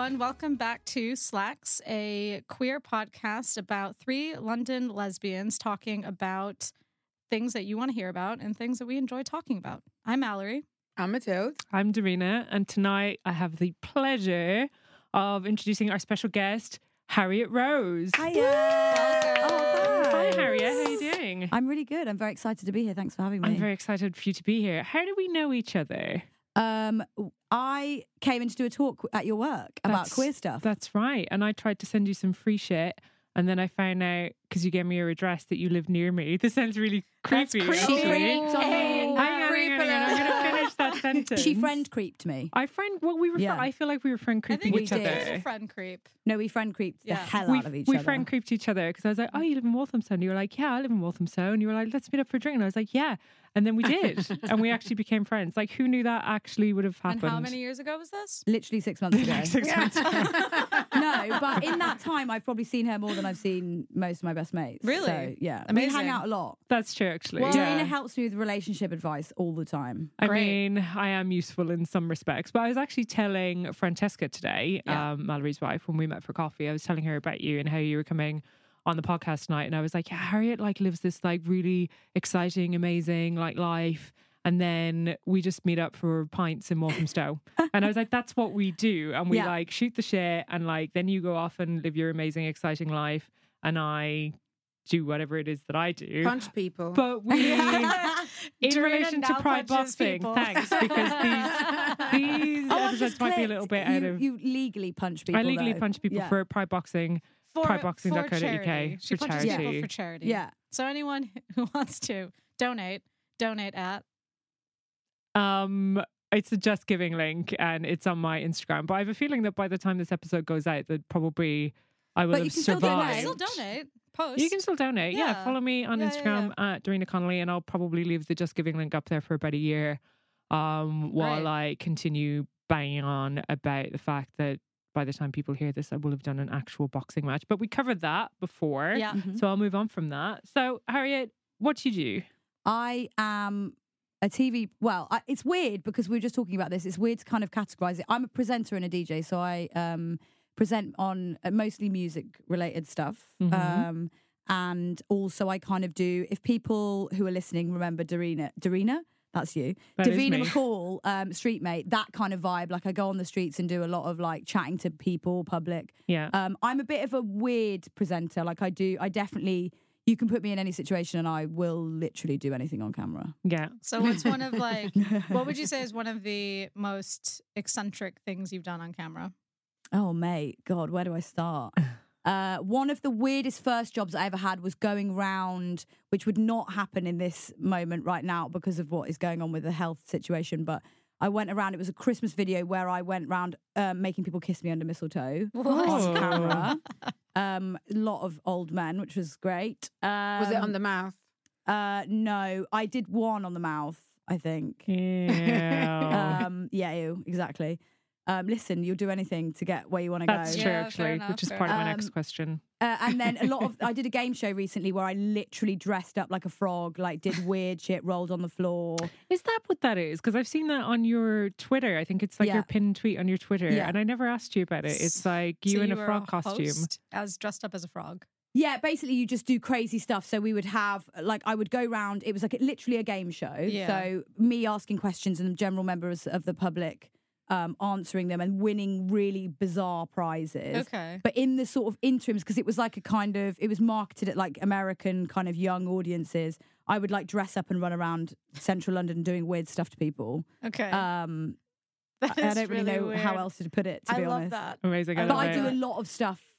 everyone. Welcome back to Slacks, a queer podcast about three London lesbians talking about things that you want to hear about and things that we enjoy talking about. I'm Mallory. I'm Matilde. I'm Darina, and tonight I have the pleasure of introducing our special guest, Harriet Rose. Hiya. Oh, Hi, thanks. Harriet. How are you doing? I'm really good. I'm very excited to be here. Thanks for having me. I'm very excited for you to be here. How do we know each other? Um, I came in to do a talk at your work about That's- queer stuff. That's right. And I tried to send you some free shit. And then I found out because you gave me your address that you live near me. This sounds really creepy. That's creepy. creepy. She actually. creeped on me. I'm going to finish that sentence. She friend creeped me. I friend. Well, we were. Yeah. I feel like we were friend I creeping think we each it's did. a other. friend creep. No, we friend creeped Yeah. the hell we, out of each we other. friend creeped each other because I was like, "Oh, you live in Walthamstow." And you were like, "Yeah, I live in Walthamstow." And you were like, "Let's meet up for a drink." And I was like, "Yeah." And then we did, and we actually became friends. Like, who knew that actually would have happened? And how many years ago was this? Literally six months ago. Six months ago. no, but in that time, I've probably seen her more than I've seen most of my best mates. Really? So, yeah. We Amazing. hang out a lot. That's true, actually. Well- yeah. Darina helps me with relationship advice all the time. I Great. mean, I am useful in some respects, but I was actually telling Francesca today, Yeah. um, Mallory's wife, when we met for coffee, I was telling her about you and how you were coming on the podcast tonight, and I was like, yeah, Harriet like lives this like really exciting, amazing like life. And then we just meet up for pints in Walthamstow. and I was like, that's what we do. And we Yeah. like shoot the shit and like then you go off and live your amazing, exciting life. And I do whatever it is that I do. Punch people. But we in relation to Pride Boxing, people. thanks, because these these Oh, episodes might be a little bit you, out of. You legally punch people. I legally though. punch people Yeah. for Pride Boxing. For, Prideboxing.co.uk for charity. She for punches people charity. for charity. Yeah. So anyone who wants to donate, donate at. Um, it's a Just Giving link, and it's on my Instagram. But I have a feeling that by the time this episode goes out, that probably I will But have you can still donate. survived. Still donate. Post. You can still donate. Yeah. Yeah. Follow me on Yeah, yeah, Instagram at Darina Connolly, and I'll probably leave the Just Giving link up there for about a year um, while Great. I continue banging on about the fact that by the time people hear this, I will have done an actual boxing match. But we covered that before. Yeah. Mhm. So I'll move on from that. So, Harriet, what do you do? I am a TV. Well, I, it's weird because we were just talking about this. It's weird to kind of categorize it. I'm a presenter and a DJ, so I um, present on uh, mostly music related stuff. Mhm. Um, and also, I kind of do. If people who are listening remember Darina, Darina, that's you, That is Davina me. McCall, um, street mate, that kind of vibe. Like I go on the streets and do a lot of like chatting to people, public. Yeah. Um, I'm a bit of a weird presenter. Like I do, I definitely. You can put me in any situation, and I will literally do anything on camera. Yeah. So what's one of like what would you say is one of the most eccentric things you've done on camera? Oh, mate, God, where do I start? Uh, one of the weirdest first jobs I ever had was going round, which would not happen in this moment right now because of what is going on with the health situation. But I went around. It was a Christmas video where I went round um, making people kiss me under mistletoe Oh. on camera. Um, a lot of old men, which was great. Um, Was it on the mouth? Uh, no, I did one on the mouth. I think. Yeah. Um, yeah, ew, exactly. Um, listen, you'll do anything to get where you want to go. That's true, Yeah, actually, enough, which is fair part of my enough. next question. Uh, and then a lot of I did a game show recently where I literally dressed up like a frog, like did weird shit, rolled on the floor. Is that what that is? Because I've seen that on your Twitter. I think it's like Yeah. your pinned tweet on your Twitter. Yeah. And I never asked you about it. It's like you So in a were frog costume. host as dressed up as a frog. Yeah, basically you just do crazy stuff. So we would have like I would go round. It was like literally a game show. Yeah. So me asking questions and general members of the public um, answering them and winning really bizarre prizes. Okay. But in the sort of interims, because it was like a kind of, it was marketed at like American kind of young audiences. I would like dress up and run around central London doing weird stuff to people. Okay. Um, That I I don't really, know weird. how else to put it. To I be love honest, that. Amazing. I I but love I it. do a lot of stuff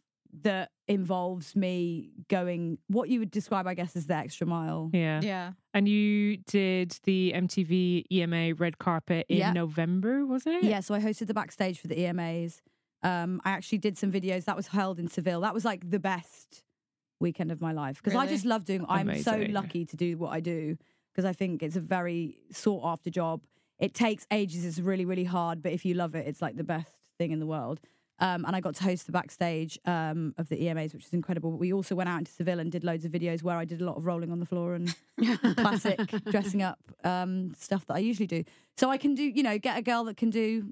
that involves me going what you would describe, I guess, as the extra mile. Yeah. Yeah. And you did the MTV EMA red carpet in Yeah. November, was it? Yeah, so I hosted the backstage for the EMAs. Um, I actually did some videos that was held in Seville. That was like the best weekend of my life because I just love doing. I'm so lucky to do what I do because I think it's a very sought after job. It takes ages. It's really really hard, but if you love it, it's like the best thing in the world. Um, and I got to host the backstage um, of the EMAs, which is incredible. But we also went out into Seville and did loads of videos where I did a lot of rolling on the floor and classic dressing up um, stuff that I usually do. So I can do, you know, get a girl that can do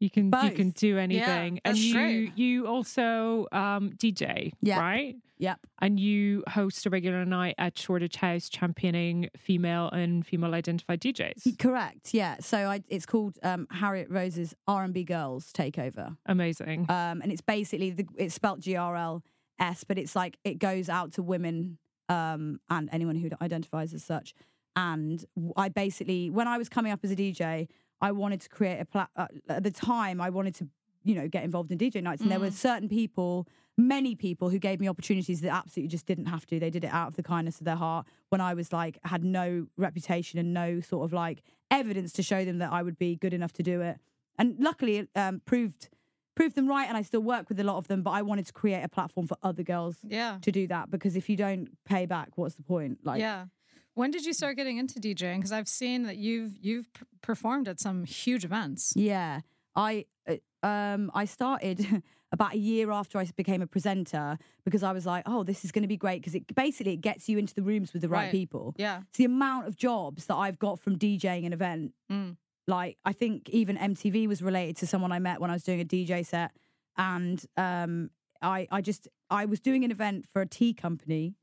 You can you can do anything, and that's you great. you also um, DJ, Yeah. right? Yep. And you host a regular night at Shoreditch House, championing female and female identified DJs. Correct. Yeah. So I, it's called um, Harriet Rose's R and B Girls Takeover, Amazing. um, and it's basically the, it's spelt G R L S, but it's like it goes out to women um, and anyone who identifies as such. And I basically, when I was coming up as a DJ, I wanted to create a plat. Uh, at the time, I wanted to, you know, get involved in DJ nights, and there were certain people, many people, who gave me opportunities that absolutely just didn't have to. They did it out of the kindness of their heart. When I was like, had no reputation and no sort of like evidence to show them that I would be good enough to do it, and luckily, it um, proved proved them right. And I still work with a lot of them, but I wanted to create a platform for other girls Yeah. to do that because if you don't pay back, what's the point? Like, yeah. When did you start getting into DJing? Because I've seen that you've you've performed at some huge events. Yeah, I uh, um I started about a year after I became a presenter because I was like, oh, this is going to be great because it basically it gets you into the rooms with the right, Right. people. Yeah. It's the amount of jobs that I've got from DJing an event. Mm. Like I think even MTV was related to someone I met when I was doing a DJ set, and um I I just I was doing an event for a tea company.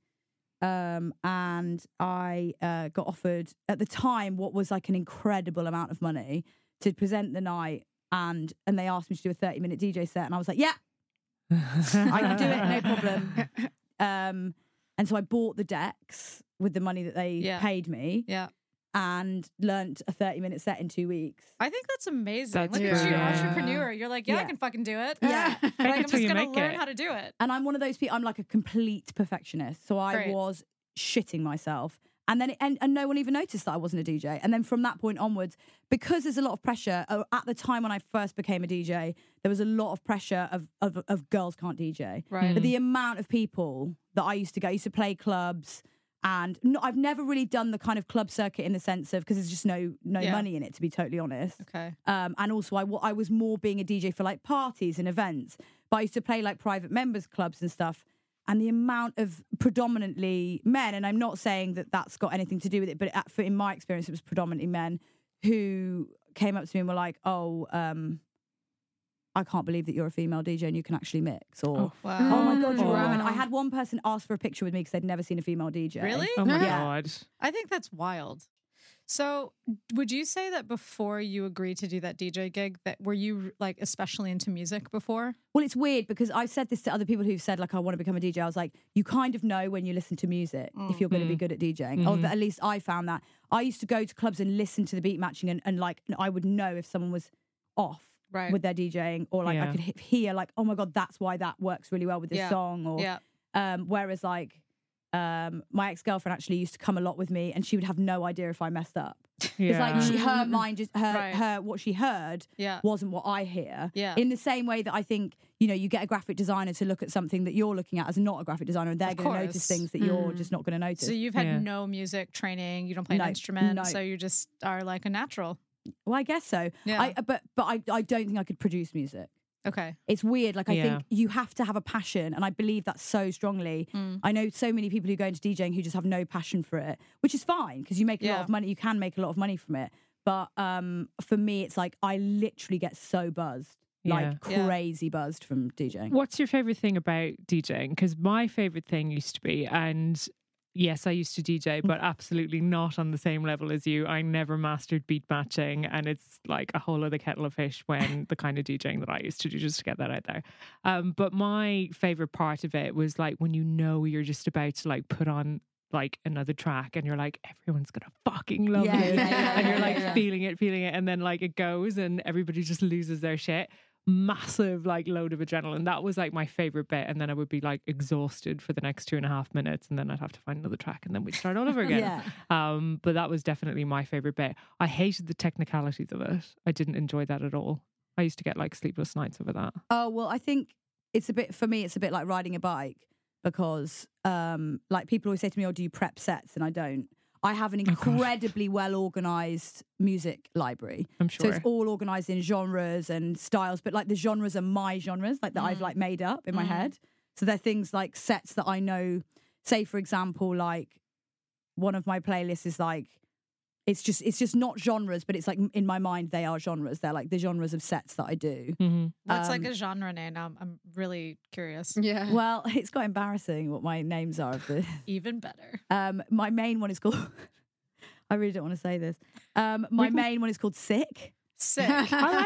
Um, and I uh, got offered at the time what was like an incredible amount of money to present the night, and and they asked me to do a thirty minute DJ set, and I was like, yeah, I can do it, no problem. Um, and so I bought the decks with the money that they Yeah. paid me, Yeah. and learnt a thirty minute set in two weeks. I think that's amazing. That's Look at you, brilliant. entrepreneur. You're like, yeah, I Yeah. can fucking do it. Yeah. like, I'm until just you gonna make learn it. how to do it. And I'm one of those people. I'm like a complete perfectionist, so I Great. was shitting myself. And then, it, and, and no one even noticed that I wasn't a DJ. And then from that point onwards, because there's a lot of pressure uh, at the time when I first became a DJ, there was a lot of pressure of of, of girls can't DJ. Right. But the amount of people that I used to go, I used to play clubs, and no, I've never really done the kind of club circuit in the sense of because there's just no no Yeah. money in it, to be totally honest. Okay. Um, and also, I, I was more being a DJ for like parties and events, but I used to play like private members clubs and stuff. And the amount of predominantly men, and I'm not saying that that's got anything to do with it, but at, for, in my experience, it was predominantly men who came up to me and were like, "Oh, um, I can't believe that you're a female DJ and you can actually mix," or Oh, Wow. "Oh my god, you're a woman." I had one person ask for a picture with me because they'd never seen a female DJ. Really? oh my Yeah. god. I think that's wild. So, would you say that before you agreed to do that DJ gig, that were you like especially into music before? Well, it's weird because I've said this to other people who've said like I want to become a DJ. I was like, you kind of know when you listen to music if you're going to be Mm. good at DJing. Or Mhm. at least I found that. I used to go to clubs and listen to the beat matching, and, and like I would know if someone was off Right. with their DJing, or like I could hear like, oh my god, that's why that works really well with this Yeah. song. Or yeah. um, whereas like um, my ex girlfriend actually used to come a lot with me, and she would have no idea if I messed up. It's Yeah. like she, her mind just her Right. her what she heard Yeah. wasn't what I hear. Yeah. In the same way that I think, you know, you get a graphic designer to look at something that you're looking at as not a graphic designer and they're going to notice things that you're Mm. just not going to notice. So you've had Yeah. no music training. You don't play No, an instrument. no. So you just are like a natural. well, I guess so. Yeah. I, but but I, I don't think I could produce music. Okay. It's weird. Like I Yeah. think you have to have a passion, and I believe that so strongly. Mm. I know so many people who go into DJing who just have no passion for it, which is fine because you make a lot of money. You can make a lot of money from it. But um, for me, it's like I literally get so buzzed, like Yeah. crazy buzzed from DJing. What's your favorite thing about DJing? Because my favorite thing used to be, and yes, I used to DJ, but absolutely not on the same level as you. I never mastered beat matching, and it's like a whole other kettle of fish when the kind of DJing that I used to do, just to get that out there. Um, but my favorite part of it was like when you know you're just about to like put on like another track and you're like everyone's gonna fucking love Yeah, it yeah, yeah, and you're like feeling it feeling it and then like it goes and everybody just loses their shit massive like load of adrenaline that was like my favorite bit and then i would be like exhausted for the next two and a half minutes and then i'd have to find another track and then we'd start all over again Yeah. um but that was definitely my favorite bit i hated the technicalities of it i didn't enjoy that at all i used to get like sleepless nights over that Oh well, I think it's a bit for me. It's a bit like riding a bike because, um, like people always say to me, "Oh, do you prep sets?" And I don't. I have an Oh, incredibly well organized music library, i'm so it's all organized in genres and styles. But like the genres are my genres, like that I've Mm. like made up in my Mm. head. So they're things like sets that I know. Say for example, like one of my playlists is like it's just it's just not genres, but it's like in my mind they are genres. They're like the genres of sets that I do. hmm What's like Um, a genre name? I'm, I'm really curious. Yeah. Well, it's quite embarrassing what my names are of the Even better. Um, my main one is called. I really don't want to say this. Um, my can- main one is called Sick. Sick. I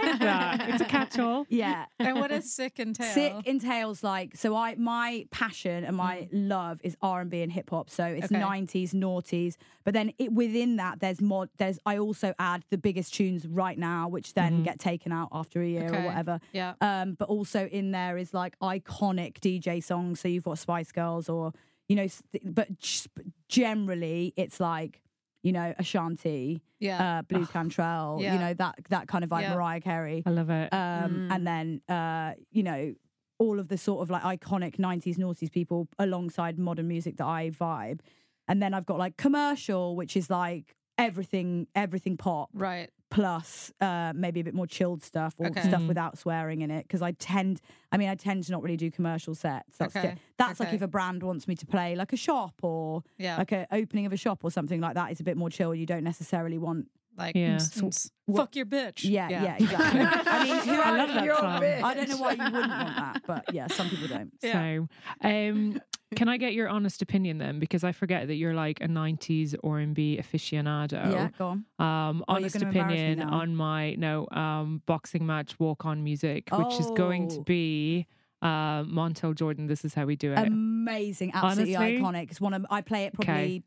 like that. It's a catch-all. Yeah. and what does sick entail? Sick entails like so. I my passion and my love is R and B and hip hop. So it's Okay. nineties, noughties. But then it, within that, there's mod. There's I also add the biggest tunes right now, which then Mhm. get taken out after a year Okay. or whatever. Yeah. Um, but also in there is like iconic DJ songs. So you've got Spice Girls or you know, s- but g- generally it's like you know Ashanti, Yeah. uh, Blu Cantrell, Yeah. you know that that kind of vibe, Yeah. Mariah Carey, I love it. um, and then uh, you know all of the sort of like iconic '90s noughties people alongside modern music that I vibe, and then I've got like commercial, which is like everything everything pop right. Plus uh, maybe a bit more chilled stuff or Okay. stuff Mhm. without swearing in it because I tend I mean I tend to not really do commercial sets that's Okay. ju- that's like if a brand wants me to play like a shop or Yeah. like an opening of a shop or something like that is a bit more chill you don't necessarily want Like, Yeah. ms- ms- What- fuck your bitch. yeah yeah, exactly I mean who I love that You're a song. bitch. I don't know why you wouldn't want that but yeah some people don't Yeah. So, um, can I get your honest opinion then? Because I forget that you're like a '90s R&B aficionado. yeah go on Um, Oh, honest gonna embarrass me opinion on my no um boxing match walk on music, which is going to Oh. be uh, Montel Jordan. This is how we do it. amazing absolutely Honestly? iconic it's one of I play it probably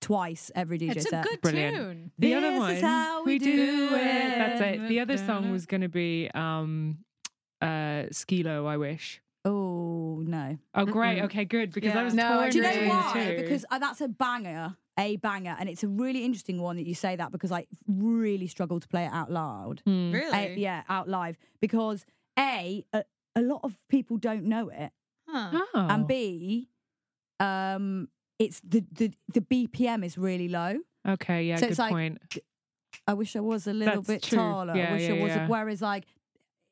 twice every DJ It's a good Brilliant. tune. the This other is one, how we do That's it. That's it. The other song was going to be um, uh, Skee-Lo. I wish. Oh no Oh, great. Mm-mm. Okay, good. Because I was No, torn Do you know between Between why? two. Because uh, that's a banger, a banger, and it's a really interesting one that you say that because I really struggle to play it out loud. Hmm. Really? A, yeah, out live because a, a a lot of people don't know it, Huh. Oh. and b, um, it's the the the BPM is really low. okay. Yeah. so good it's like- point. I wish I was a little That's bit true. taller. Yeah, I wish yeah, I was. yeah. Whereas like.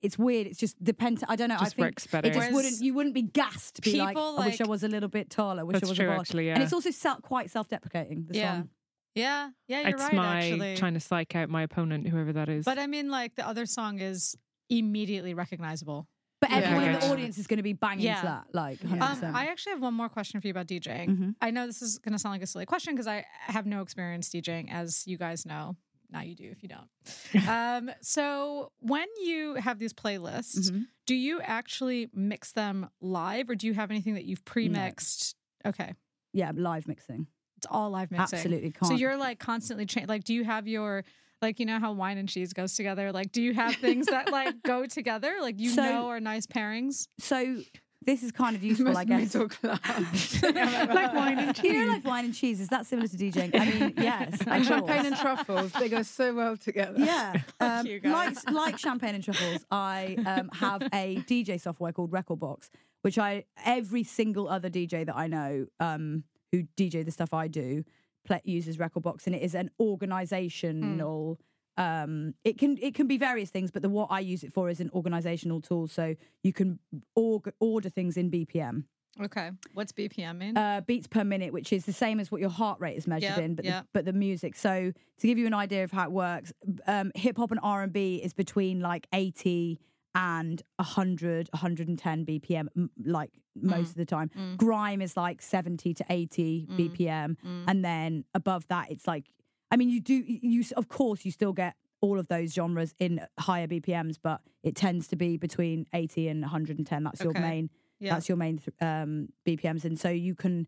It's weird. It's just depends. I don't know. I think works better. it just Whereas wouldn't. You wouldn't be gassed. To be like, people, I wish I was a little bit taller. I wish That's I was true. a bald. Actually, yeah. And it's also self, quite self-deprecating. The Yeah. song. Yeah. Yeah, you're it's right, my actually. trying to psych out my opponent, whoever that is. But I mean, like, the other song is immediately recognizable. But Yeah, everyone I in the audience is going to be banging Yeah. to that, like Yeah. Um, I actually have one more question for you about DJing. Mhm. I know this is going to sound like a silly question because I have no experience DJing, as you guys know. Now you do if you don't. um, so when you have these playlists, Mhm. do you actually mix them live or do you have anything that you've pre-mixed? Okay. Yeah, live mixing. It's all live mixing. Absolutely can't. So you're like constantly change. Like, do you have your like you know how wine and cheese goes together? Like, do you have things that like go together? Like you So- know are nice pairings. so this is kind of useful, I guess. Middle class. like wine and cheese. You know, like wine and cheese. Is that similar to DJing? I mean, yes. and champagne and truffles, they go so well together. Yeah, um, you, like like champagne and truffles. I um, have a DJ software called Rekordbox, which I every single other DJ that I know um, who DJ the stuff I do play, uses Rekordbox, and it is an organizational. Um, it can it can be various things, but the what I use it for is an organizational tool, so you can org- order things in BPM, Okay. What's BPM mean? uh, beats per minute, which is the same as what your heart rate is measured Yeah, in, but yeah. the, but the music. So to give you an idea of how it works, um, hip hop and R and B is between like eighty and 100, 110 BPM, m- like most of the time. Mm. Grime is like seventy to eighty Mm. BPM, Mm. and then above that, it's like, I mean, you do you of course you still get all of those genres in higher BPMs, but it tends to be between eighty and one hundred and ten. That's your main yeah. that's your main um, BPMs, and so you can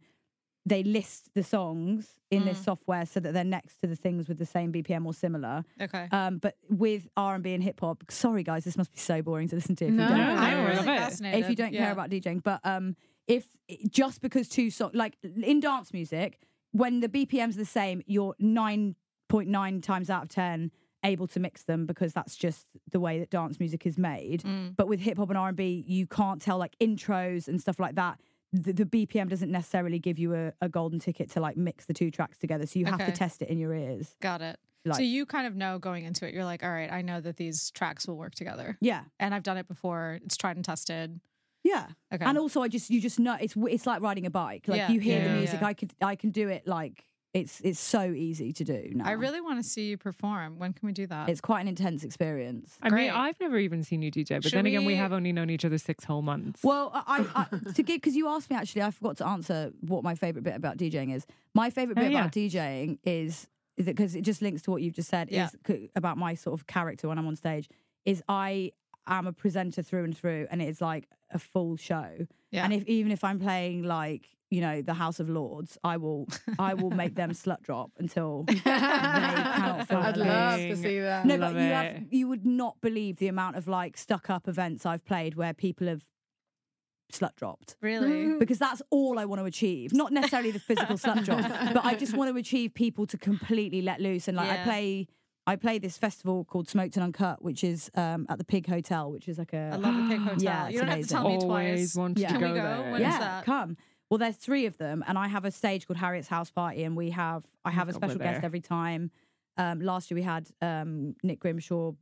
they list the songs in this Mm. software so that they're next to the things with the same BPM or similar. okay. Um, but with R and B and hip hop, sorry guys, this must be so boring to listen to. If No, you don't, No, I'm really love it. fascinated. if you don't yeah. care about DJing, but um, if just because two songs like in dance music, when the BPMs are the same, you're nine point nine times out of ten able to mix them because that's just the way that dance music is made. Mm. But with hip hop and R and B, you can't tell like intros and stuff like that. The, the BPM doesn't necessarily give you a, a golden ticket to like mix the two tracks together, so you have to test it in your ears. Got it. so you kind of know going into it. You're like, all right, I know that these tracks will work together, Yeah, and I've done it before. It's tried and tested. Yeah. Okay. And also, I just you just know it's it's like riding a bike. Like Yeah, you hear yeah, the music, yeah. I could I can do it like it's it's so easy to do now. I really want to see you perform. When can we do that? it's quite an intense experience. I Great. mean, I've never even seen you DJ, but Should then again, we we- have only known each other six whole months. Well, I, I, I to give because you asked me actually, I forgot to answer what my favorite bit about DJing is. My favorite Oh, bit yeah. about DJing is is because it just links to what you've just said. Yeah. Is c- about my sort of character when I'm on stage. Is I am a presenter through and through, and it's like a full show. Yeah. And if even if I'm playing like you know the House of Lords, I will I will make them slut drop until they cannot feel I'd love to see that. No, Love but you have you would not believe the amount of like stuck up events I've played where people have slut dropped. really. Mm-hmm. Because that's all I want to achieve. Not necessarily the physical slut drop, but I just want to achieve people to completely let loose. And like I play I play this festival called Smoked and Uncut, which is um, at the Pig Hotel, which is like a I love the Pig Hotel. Yeah, you it's don't have to tell me Always twice. wanted Yeah. to Can we go go? there. When is yeah, that? come. Well, there's three of them, and I have a stage called Harriet's House Party, and we have I have a special guest every time. Um, last year we had um, Nick Grimshaw,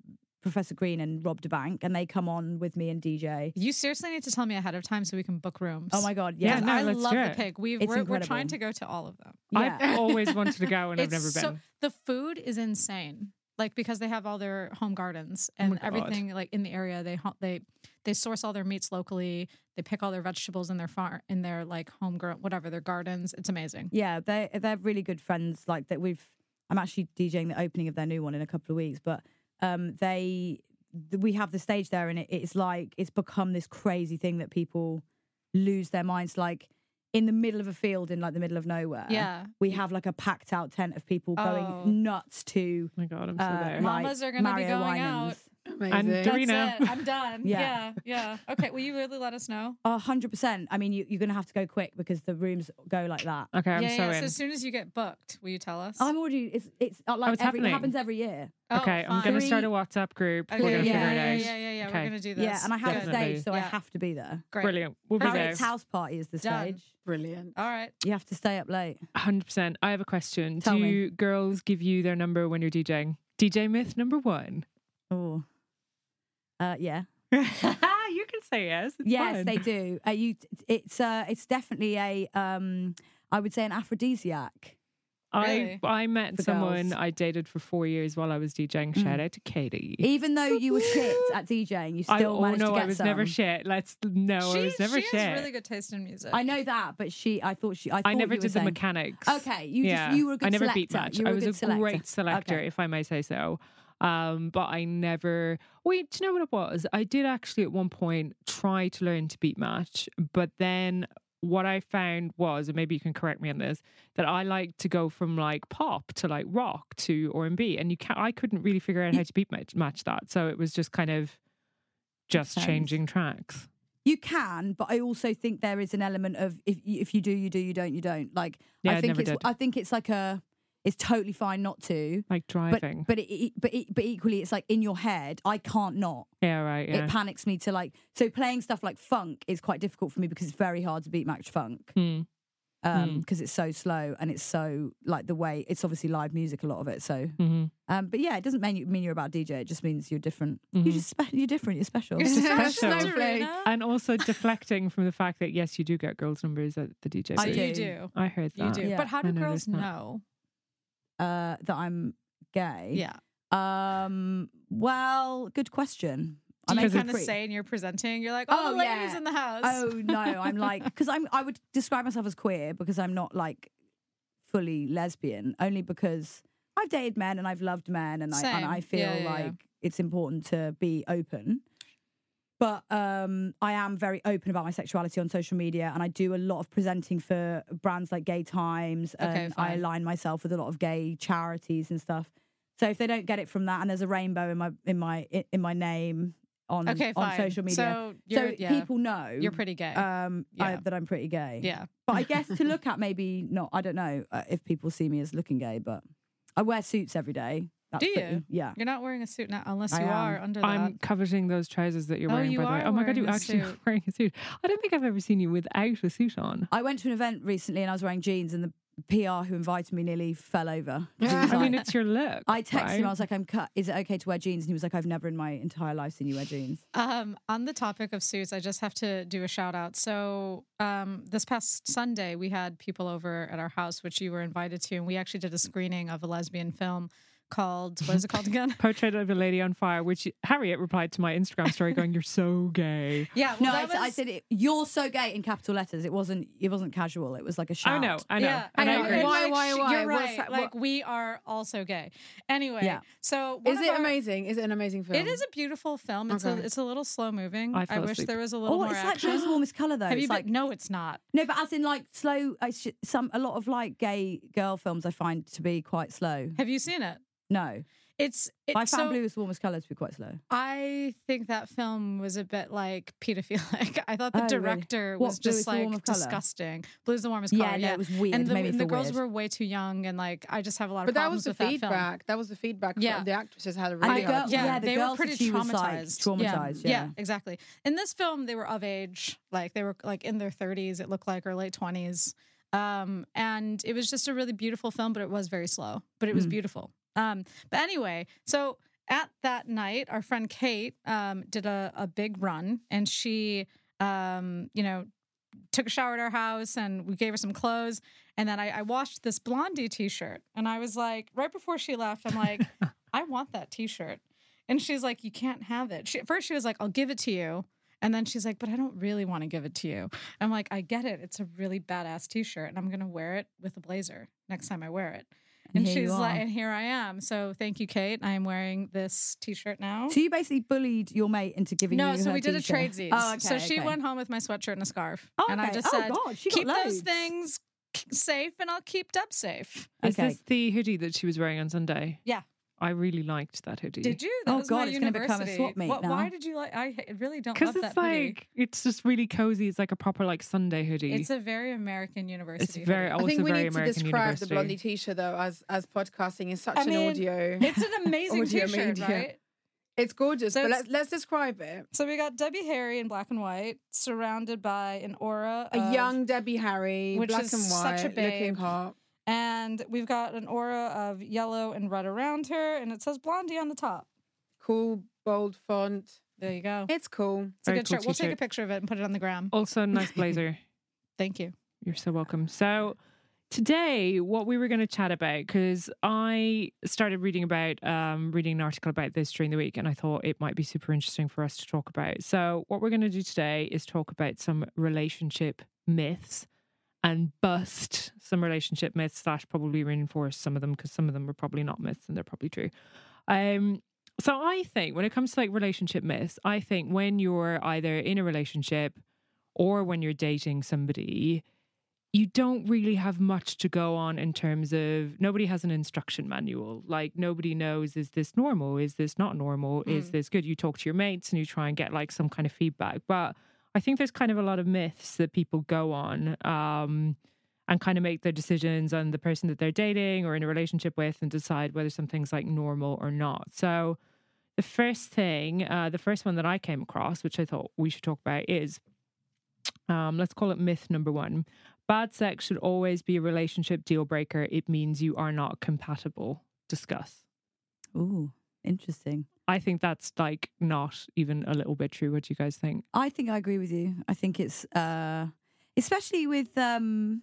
Professor Green, and Rob da Bank, and they come on with me and DJ. You seriously need to tell me ahead of time so we can book rooms. Oh my god, Yeah, yeah, no, I let's love the pig. We It's we're, we're trying to go to all of them. yeah. I've always wanted to go and I've It's never so- been. the food is insane. Like because they have all their home gardens Oh and God. everything like in the area. They they they source all their meats locally. They pick all their vegetables in their farm in their like home grown whatever their gardens. It's amazing. yeah, they they're really good friends. Like that, we've. I'm actually DJing the opening of their new one in a couple of weeks, but um, they we have the stage there, and it, it's like it's become this crazy thing that people lose their minds. Like in the middle of a field, in like the middle of nowhere. Yeah. we have like a packed out tent of people Oh. going nuts to oh my god, I'm so uh, there. Mom- like Mamas are gonna be going Winans. out. Amazing. And That's it. I'm done. yeah. Yeah. yeah, Okay. Will you really let us know? A hundred percent. I mean, you, you're gonna have to go quick because the rooms go like that. Okay, I'm yeah, so yeah. in. So as soon as you get booked, will you tell us? I'm already. It's it's uh, like it's every, it happens every year. Oh, okay, I'm gonna start a Three- WhatsApp group. Okay, We're gonna yeah, figure it out. yeah, yeah, yeah. Okay. We're gonna do this. Yeah, and I have Good. a stage, so I have to be there. Great. Brilliant. We'll be there. Harriet's house party is the Done. stage. Brilliant. All right. You have to stay up late. 100%. I have a question. Tell Do me. you girls give you their number when you're DJing? DJ myth number one. Oh, uh, yeah. you can say yes. It's yes, fine. they do. Uh, you, it's uh, it's definitely a um, I would say an aphrodisiac. I Really? I met For someone girls. I dated for four years while I was DJing. Mm. Shout out to Katie. Even though you were shit at DJing, you I, still oh managed no, to get I was some. never shit. Let's no, I was never she shit. has really good taste in music. I know that, but she, I thought she, I, I never you were did the saying- mechanics. Okay, you yeah, just you were a good I never selector. beat match. You were I a was good a selector. great selector, Okay. if I may say so. Um, but I never. Wait, do you know what it was? I did actually at one point try to learn to beat match, but then what I found was, and maybe you can correct me on this, that I like to go from like pop to like rock to R and B, and you can I couldn't really figure out how to beat match, match that, so it was just kind of just changing tracks. You can, but I also think there is an element of if you- if you do, you do, you don't, you don't. Like Yeah, I I think it's did. I think it's like a it's totally fine not to. Like But driving. but it, it- but it, but equally, it's like in your head. I can't not. yeah, right. Yeah. It panics me to like. So playing stuff like funk is quite difficult for me because it's very hard to beat match funk. Hmm. Um, because it's so slow and it's so like the way it's obviously live music a lot of it. So hmm um, but yeah, it doesn't mean you mean you're about DJ. It just means you're different. Mhm. You're just spe- you're different. You're special. You're special. Snowflake. And also deflecting from the fact that yes, you do get girls' numbers at the DJ. I booth. So do. you do. I heard You do. Yeah. But how do noticed girls that. know? Uh, that I'm gay. Yeah. Um. Well, good question. Do I you it kind of pretty- say in your presenting, you're like, oh, Oh, ladies yeah. in the house. Oh no, I'm like because I'm I would describe myself as queer because I'm not like fully lesbian. Only because I've dated men and I've loved men and I and I feel yeah, yeah. like it's important to be open. But um, I am very open about my sexuality on social media, and I do a lot of presenting for brands like Gay Times, Okay, and I align myself with a lot of gay charities and stuff. So if they don't get it from that, and there's a rainbow in my in my in my name on okay, on social media, So, you're, so yeah, people know you're pretty gay. um, I, that I'm pretty gay. yeah. But I guess to look at, maybe not. I don't know uh, if people see me as looking gay, but I wear suits every day. That's Do you? pretty- yeah. You're not wearing a suit now, unless I you am. are under that. I'm coveting those trousers that you're Oh, wearing. you by the way. are Oh my god, you wearing a actually suit. wearing a suit. I don't think I've ever seen you without a suit on. I went to an event recently and I was wearing jeans, and the PR who invited me nearly fell over. He was I mean, it's your look. I texted right? him. I was like, "I'm cut. Is it okay to wear jeans?" And he was like, "I've never in my entire life seen you wear jeans." Um, on the topic of suits, I just have to do a shout out. So, um, this past Sunday, we had people over at our house, which you were invited to, and we actually did a screening of a lesbian film called what is it called again? Portrait of a Lady on Fire, which Harriet replied to my Instagram story going, You're so gay. yeah, no, I, that I said it, you're so gay in capital letters. It wasn't. It wasn't casual. It was like a shout. I know, I know. Yeah, and I know. agree. Why, like, why, why? You're What's right. that- like we are also gay. Anyway, Yeah. so Is it our- amazing? Is it an amazing film? It is a beautiful film. It's a it's a little slow moving. I I, wish asleep. there was a little Oh, more it's like action. Warmest color though. Have you it's been? like no, it's not. no, but as in like slow. Uh, some a lot of like gay girl films I find to be quite slow. Have you seen it? No, It's. It, I found so the warmest color to be quite slow. I think that film was a bit like pedophilic. I thought the Oh, really? director What, was Blue just like of colour? disgusting. Blue's the warmest color. yeah, no, Yeah, it was weird. and the, and the girls were way too young, and like I just have a lot of But that problems was the with that film. feedback. That was the feedback. Yeah. Yeah. The actresses had a And really the hard time. yeah, yeah, the they girl were pretty she was, like, traumatized. Yeah. traumatized, yeah. exactly. In this film, they were of age, like they were like in their 30s. It looked like or late 20s, um, and it was just a really beautiful film. But it was very slow, but it was Mm. beautiful. Um, but anyway, so at that night, our friend Kate um, did a, a big run, and she, um, you know, took a shower at our house, and we gave her some clothes. And then I, I washed this Blondie T-shirt, and I was like, right before she left, I'm like, I want that T-shirt. And she's like, you can't have it. She, at first, she was like, I'll give it to you. And then she's like, but I don't really want to give it to you. I'm like, I get it. It's a really badass T-shirt, and I'm gonna wear it with a blazer next time I wear it. And And, here she's like, and here I am. So thank you, Kate. I am wearing this T-shirt now. So you basically bullied your mate into giving you. No, so her we did a t-shirt. tradesies. Oh, okay. so she okay. went home with my sweatshirt and a scarf, Oh, and I okay. just oh, said, God, she got keep those things safe, and I'll keep Deb safe. Is Okay. this the hoodie that she was wearing on Sunday? Yeah. I really liked that hoodie. Did you? That Oh, was God, it's gonna become a university. swap meet What- now. Why did you like? I really don't Because it's that hoodie. like, it's just really cozy. It's like a proper like Sunday hoodie. It's a very American university. It's very- hoodie. I think we very need to American describe the university. Blondie T-shirt though, as as podcasting is such I an mean, audio. It's an amazing Audio T-shirt, media. right? It's gorgeous, So but let's let's describe it. So we got Debbie Harry in black and white, surrounded by an aura A young Debbie Harry, which black is and such white, a looking hot. And we've got an aura of yellow and red around her, and it says Blondie on the top. Cool, bold font. There you go. It's cool. It's a good cool shirt. We'll take a t-shirt. picture of it and put it on the gram. also a nice blazer. Thank you. You're so welcome. So today, what we were going to chat about, because I started reading about, um, reading an article about this during the week, and I thought it might be super interesting for us to talk about. So what we're going to do today is talk about some relationship myths and bust some relationship myths slash probably reinforce some of them because some of them are probably not myths and they're probably true. Um, so I think when it comes to like relationship myths, I think when you're either in a relationship or when you're dating somebody, you don't really have much to go on in terms of nobody has an instruction manual. Like nobody knows is this normal? Is this not normal? Is Mm. this good? You talk to your mates and you try and get like some kind of feedback. But I think there's kind of a lot of myths that people go on um, and kind of make their decisions on the person that they're dating or in a relationship with and decide whether something's like normal or not. So the first thing, uh, the first one that I came across, which I thought we should talk about, is um, let's call it myth number one. Bad sex should always be a relationship deal breaker. It means you are not compatible. Discuss. Ooh, interesting. I think that's like not even a little bit true. What do you guys think? I think I agree with you. I think it's uh especially with um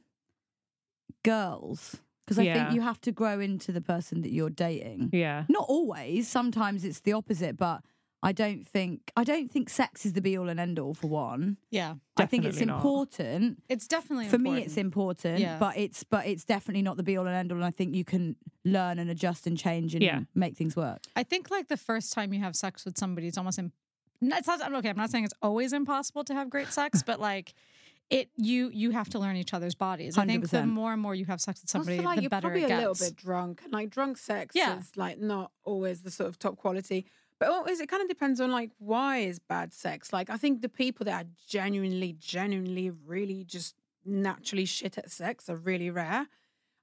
girls because I Yeah. think you have to grow into the person that you're dating. Yeah. Not always. Sometimes it's the opposite, but I don't think I don't think sex is the be all and end all for one. Yeah, I think it's not. important. it's definitely For me it's important, Yeah. but it's but it's definitely not the be all and end all and I think you can learn and adjust and change and Yeah. make things work. I think like the first time you have sex with somebody, it's almost. Im- no, it's not, okay, I'm not saying it's always impossible to have great sex, but like it, you you have to learn each other's bodies. I think the 100%. more and more you have sex with I somebody, feel like the you're better probably it a little bit drunk, and like drunk sex Yeah. is like not always the sort of top quality. But always, it kind of depends on like why is bad sex. Like I think the people that are genuinely, genuinely, really just naturally shit at sex are really rare.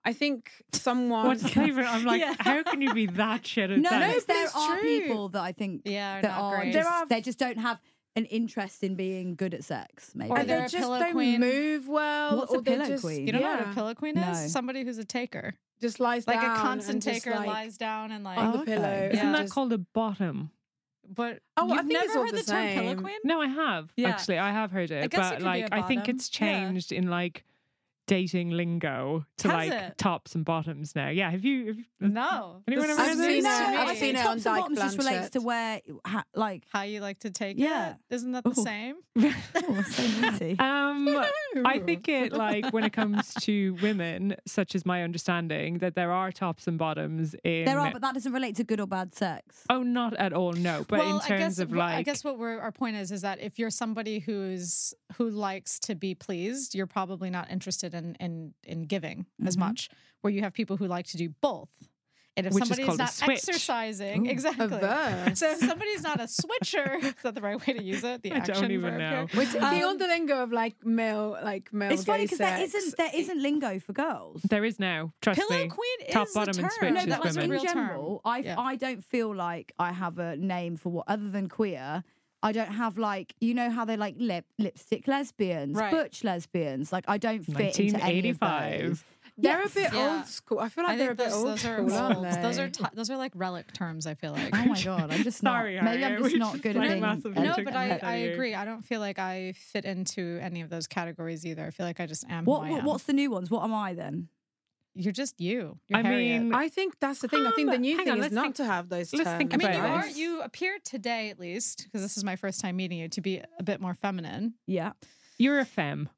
I think someone. What's favorite? I'm like, Yeah. how can you be that shit at No, sex? no, but there it's are true. people that I think Yeah, that are just, There are- they just don't have an interest in being good at sex. Maybe. Or they're they just don't queen. move well. What's or a pillow just, queen? You don't know what a pillow queen is? No. Somebody who's a taker. Just lies Like down a constant taker like, lies down and like on the oh, Okay. pillow. Yeah. Isn't and that just- called a bottom? but Oh, I you've think it's never all heard the the, term pillow queen? No, I have Yeah. actually. I have heard I it, guess but could be like a I think bottom. it's Yeah. changed in like dating lingo to Has like it? tops and bottoms now. Yeah, have you? Have No. Anyone ever I've this? seen news it. I've me. seen it tops on and Dyke bottoms just relates to where, ha, like, How you like to take Yeah. it? Isn't that the Ooh. same? oh, so naughty. Um, I think it like when it comes to women, such as my understanding, that there are tops and bottoms in. there are, but that doesn't relate to good or bad sex. oh, not at all. No, but well, in terms guess, of like, I guess what we're, our point is is that if you're somebody who's who likes to be pleased, you're probably not interested in in in giving as Mhm. much. Where you have people who like to do both, and if Which is somebody's not exercising, Ooh. exactly. So if somebody's not a switcher, is that the right way to use it? The I don't even verb know. here? We're Um, on the lingo of like male, like male It's funny because there sex. isn't there isn't lingo for girls. there is now. Trust Pillow me. queen Top, is bottom, a and term. switch no, is that was a women. in real general, term. I Yeah. I don't feel like I have a name for what other than queer. I don't have like you know how they like lip lipstick lesbians, Right. butch lesbians. Like I don't fit into any of 1985. those. They're Yes. a bit Yeah. old school. I feel like I they're a bit those, old those are school, aren't old. they? Those are ti those are like relic terms. I feel like. Oh my god, I'm just not. Sorry, maybe I'm just not good like, at being. No, but I, I agree. I don't feel like I fit into any of those categories either. I feel like I just am What, who I what am. what's the new ones? What am I then? You're just you. You're I Harriet. mean, I think that's the thing. I think the Um, new thing on, is not think- to have those let's terms. think I mean, you about are you appear today at least because this is my first time meeting you to be a bit more feminine. Yeah, you're a femme,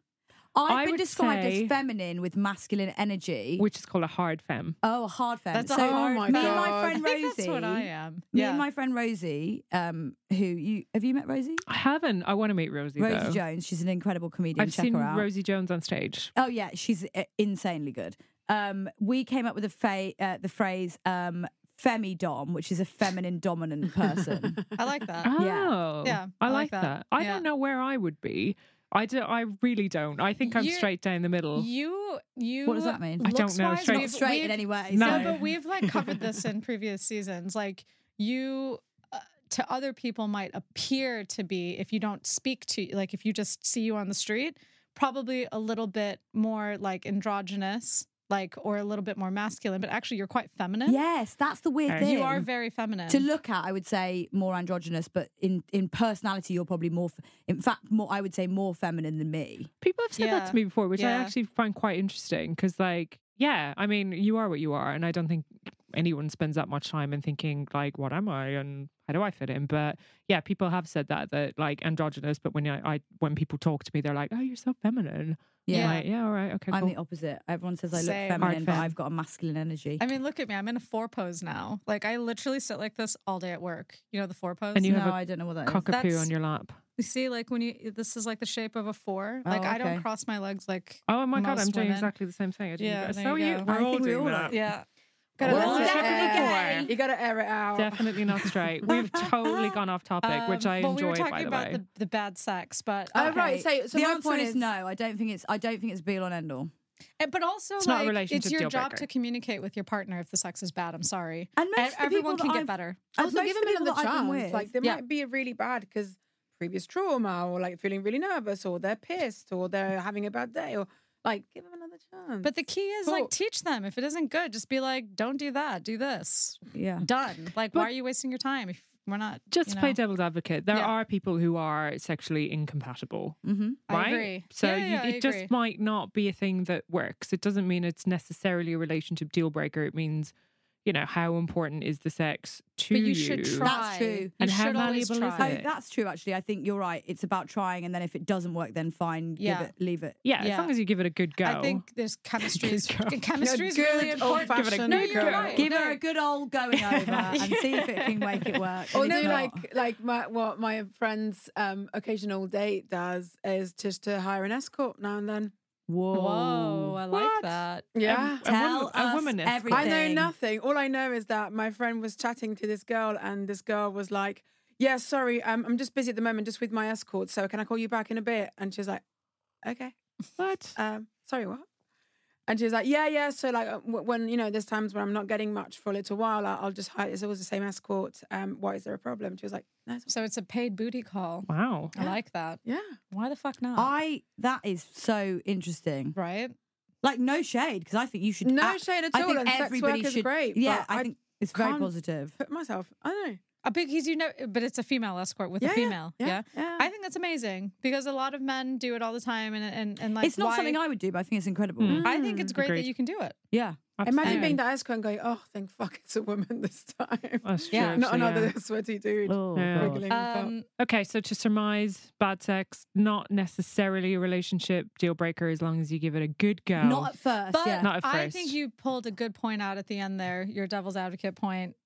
I've I been described say- as feminine with masculine energy. which is called a hard femme. oh, a hard femme. That's a so hard Oh my me and my God. friend I Rosie. think that's what I am. Me yeah. and my friend Rosie, um, who you have you met Rosie? I haven't. I want to meet Rosie. Rosie though. Jones. She's an incredible comedian. I've Check seen her out. Rosie Jones on stage. Oh yeah, she's insanely good. Um, we came up with a fa- uh, the phrase um, femidom, which is a feminine dominant person. I like that. Oh, Uh, Yeah, I, I like like that. that. I Yeah. don't know where I would be. I do. I really don't. I think I'm You- straight down the middle. You you What does that mean? I don't know, looks-wise, straight- Not we've- straight in any way. No. No, but we've like covered this in previous seasons. Like you uh, to other people might appear to be if you don't speak to like if you just see you on the street, probably a little bit more like androgynous, like or a little bit more masculine, but actually you're quite feminine. yes, that's the weird Okay. thing. You are very feminine. to look at, I would say more androgynous, but in in personality, you're probably more. In fact, more I would say more feminine than me. People have said that to me before, which I actually find quite interesting because, like, yeah, I mean, you are what you are, and I don't think anyone spends that much time in thinking like, what am I and how do I fit in? But yeah, people have said that that like androgynous, but when I, I when people talk to me, they're like, oh, you're so feminine. Yeah. like, yeah, all right, okay, I'm cool. the opposite. Everyone says I look Same. feminine, but. I've got a masculine energy. I mean, look at me. I'm in a four pose now. Like I literally sit like this all day at work. You know the four pose. And you no, have a I don't know what that Cockapoo That's- on your lap. You see, like when you this is like the shape of a four. Oh, Like I don't cross my legs like Oh my god, I'm Most doing exactly the same thing. I didn't Yeah, so you you, we're I all think we all that. are. yeah. Gotta Well, let it definitely air. gay. You got to air it out. Definitely not straight. We've totally gone off topic, which Um, I well, enjoy. we were talking by the about way, the, the bad sex, but Oh, right. So, so the my answer point is, is no. I don't think it's. I don't think it's be all and end all. Eh, but also It's like relationship it's your job breaker. to communicate with your partner if the sex is bad. I'm sorry. And most E- everyone can that get I've- better. and Also, give them the another that chance. with, Like they Yeah. might be a really bad because previous trauma, or like feeling really nervous, or they're pissed, or they're having a bad day, or like give them another chance. But the key is like teach them. If it isn't good, just be like, don't do that. Do this. yeah. Done. Like, But- why are you wasting your time if we're not? just you to play devil's advocate, there Yeah. are people who are sexually incompatible. Mm-hmm. I right? agree. So Yeah, you, yeah, I it just might not be a thing that works. It doesn't mean it's necessarily a relationship deal breaker. It means, you know, how important is the sex to But you should try. That's true. You And how should always valuable is try. Oh, that's true. Actually, I think you're right. It's about trying, and then if it doesn't work, then fine. Yeah. Give it. Leave it. Yeah, as long as you give it a good go. I think there's chemistry. is, chemistry is really important. old-fashioned No, you're go. right. Give her a good old going over and see if it can make it work. Or And do like like my what my friend's um, occasional date does is just to hire an escort now and then. Whoa. Whoa, I like What? that. Yeah. a, Tell woman, a us woman escort. everything. I know nothing. All I know is that my friend was chatting to this girl, and this girl was like, "Yeah, sorry, um, I'm just busy at the moment, just with my escort. So can I call you back in a bit?" And she's like, "Okay." What? Um, sorry, what? And she was like, yeah, yeah. So like uh, when you know, there's times when I'm not getting much for a little while, I- I'll just hire. It's always the same escort. Um, why is there a problem? She was like, no, it's- So it's a paid booty call. Wow. I like that. yeah. Why the fuck not? I that is so interesting. right? Like no shade because I think you should. No ab- shade at all. I all. think And sex everybody work is should. great. Yeah, but I, think it's very positive. put myself. I don't know. Uh, because you know, but it's a female escort with Yeah, a female. Yeah, yeah. I think that's amazing because a lot of men do it all the time, and and, and like it's not why- something I would do, but I think it's incredible. Mm. I think it's great Agreed. that you can do it. Yeah. Imagine Anyway. being the escort and going, oh, thank fuck, it's a woman this time. That's true. Yeah. Not actually, another yeah. sweaty dude. Oh, Yeah. God. wriggling about. Um, Okay, so to surmise, bad sex not necessarily a relationship deal breaker as long as you give it a good go. Not at first. but yeah. Not at I think you pulled a good point out at the end there. Your devil's advocate point.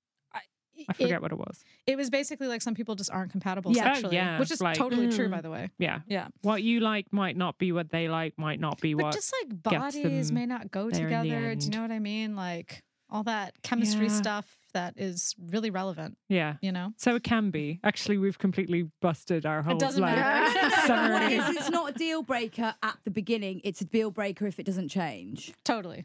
I, I forget It, what it was. it was basically like some people just aren't compatible Yeah. Oh, yeah, which is like- totally true, Mm. by the way. Yeah. Yeah, What you like might not be what they like, might not be but what. just like bodies may not go there in the together. Do you know what I mean? Like all that chemistry Yeah. stuff that is really relevant. yeah. You know. So it can be. Actually, we've completely busted our whole It doesn't like, matter. What it is, it's not a deal breaker at the beginning. It's a deal breaker if it doesn't change. Totally.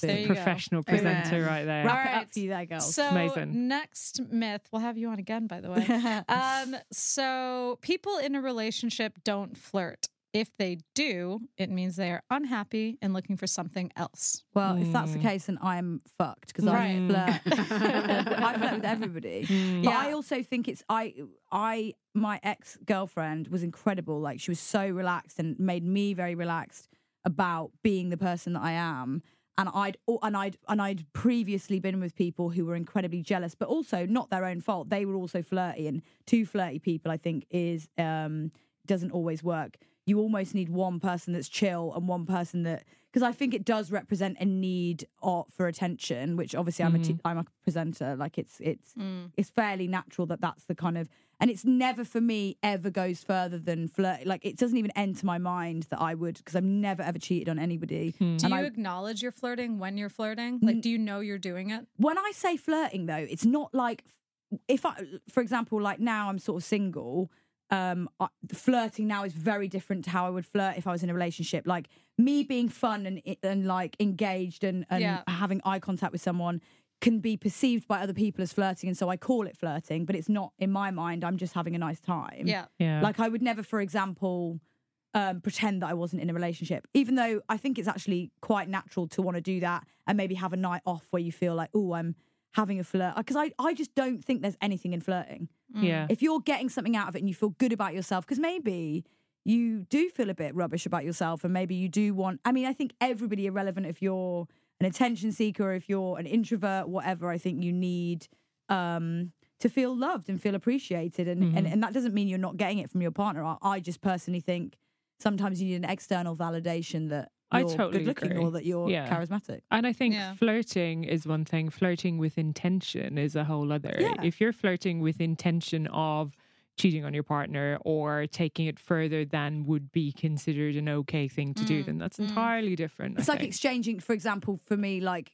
The There you go. professional Amen. presenter right there. Right. Wrap it Alright. up for you there, girls. So Amazing. next myth, we'll have you on again, by the way. um, so people in a relationship don't flirt. If they do, it means they are unhappy and looking for something else. well, if that's the Mm. case, then I'm fucked because Right. I flirt. I flirt with everybody. Mm. But Yeah. I also think it's I I my ex girlfriend was incredible. Like she was so relaxed and made me very relaxed about being the person that I am. And I'd and I'd and I'd previously been with people who were incredibly jealous, but also not their own fault. They were also flirty, and two flirty people, I think, is um doesn't always work. You almost need one person that's chill and one person that because I think it does represent a need or, for attention, which obviously I'm a t- I'm a presenter. Like it's it's it's fairly natural that that's the kind of and it's never for me ever goes further than flirt like it doesn't even enter my mind that i would because i've never ever cheated on anybody Do and you I, acknowledge you're flirting when you're flirting? Like, do you know you're doing it? when i say flirting though it's not like if i for example like now i'm sort of single um I, flirting now is very different to how i would flirt if i was in a relationship like me being fun and and like engaged and and Yeah. having eye contact with someone can be perceived by other people as flirting and so i call it flirting but it's not in my mind i'm just having a nice time Yeah. Yeah. Like I would never, for example, um, pretend that I wasn't in a relationship, even though I think it's actually quite natural to want to do that and maybe have a night off where you feel like, oh, I'm having a flirt. Because I, I just don't think there's anything in flirting. yeah. If you're getting something out of it and you feel good about yourself, because maybe you do feel a bit rubbish about yourself and maybe you do want, I mean, I think everybody, irrelevant if you're an attention seeker, if you're an introvert, whatever, I think you need um, to feel loved and feel appreciated. And, Mm-hmm. and, and that doesn't mean you're not getting it from your partner. I, I just personally think sometimes you need an external validation that I you're totally good looking agree. or that you're Yeah. charismatic. And I think Yeah. flirting is one thing, flirting with intention is a whole other. Yeah. If you're flirting with intention of cheating on your partner or taking it further than would be considered an okay thing to do, Mm, then that's mm. entirely different. It's I like think. exchanging, for example, for me, like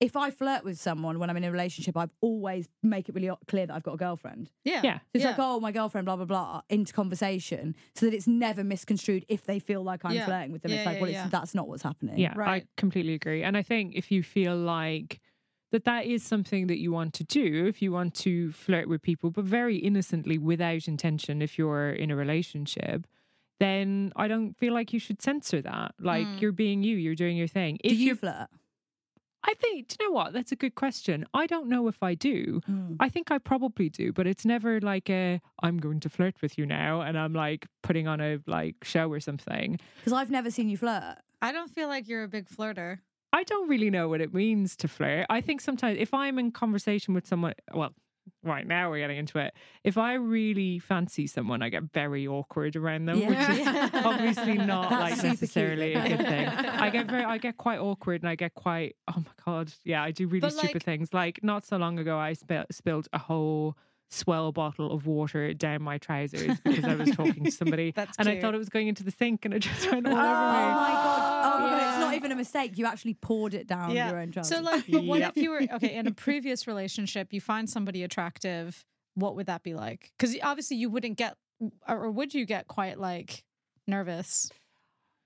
if I flirt with someone when I'm in a relationship, I've always make it really clear that I've got a girlfriend. Yeah. Yeah. So it's Yeah. like, oh, my girlfriend, blah blah blah, into conversation, so that it's never misconstrued if they feel like I'm Yeah. flirting with them. Yeah, it's like, yeah, well, yeah. it's, that's not what's happening. Yeah, right. I completely agree. And I think if you feel like that that is something that you want to do, if you want to flirt with people, but very innocently without intention, if you're in a relationship, then I don't feel like you should censor that. Like Mm. you're being you, you're doing your thing. Do If you you're- flirt? I think, do you know what? That's a good question. I don't know if I do. Mm. I think I probably do, but it's never like a I'm going to flirt with you now and I'm like putting on a like show or something. Because I've never seen you flirt. I don't feel like you're a big flirter. I don't really know what it means to flirt. I think sometimes if I'm in conversation with someone, well, right now we're getting into it. If I really fancy someone, I get very awkward around them, which is Yeah. obviously not That's like super cute. necessarily a good thing. I get very, I get quite awkward, and I get quite, oh my god, yeah, I do really But, stupid like- things. Like not so long ago, I sp- spilled a whole swell bottle of water down my trousers because I was talking to somebody, That's and I thought it was going into the sink, and it just went all Oh over me. Oh my god! It's not even a mistake. You actually poured it down your own trousers. So like, but what Yep. if you were okay in a previous relationship? You find somebody attractive. What would that be like? Because obviously you wouldn't get, or or would you get quite like nervous?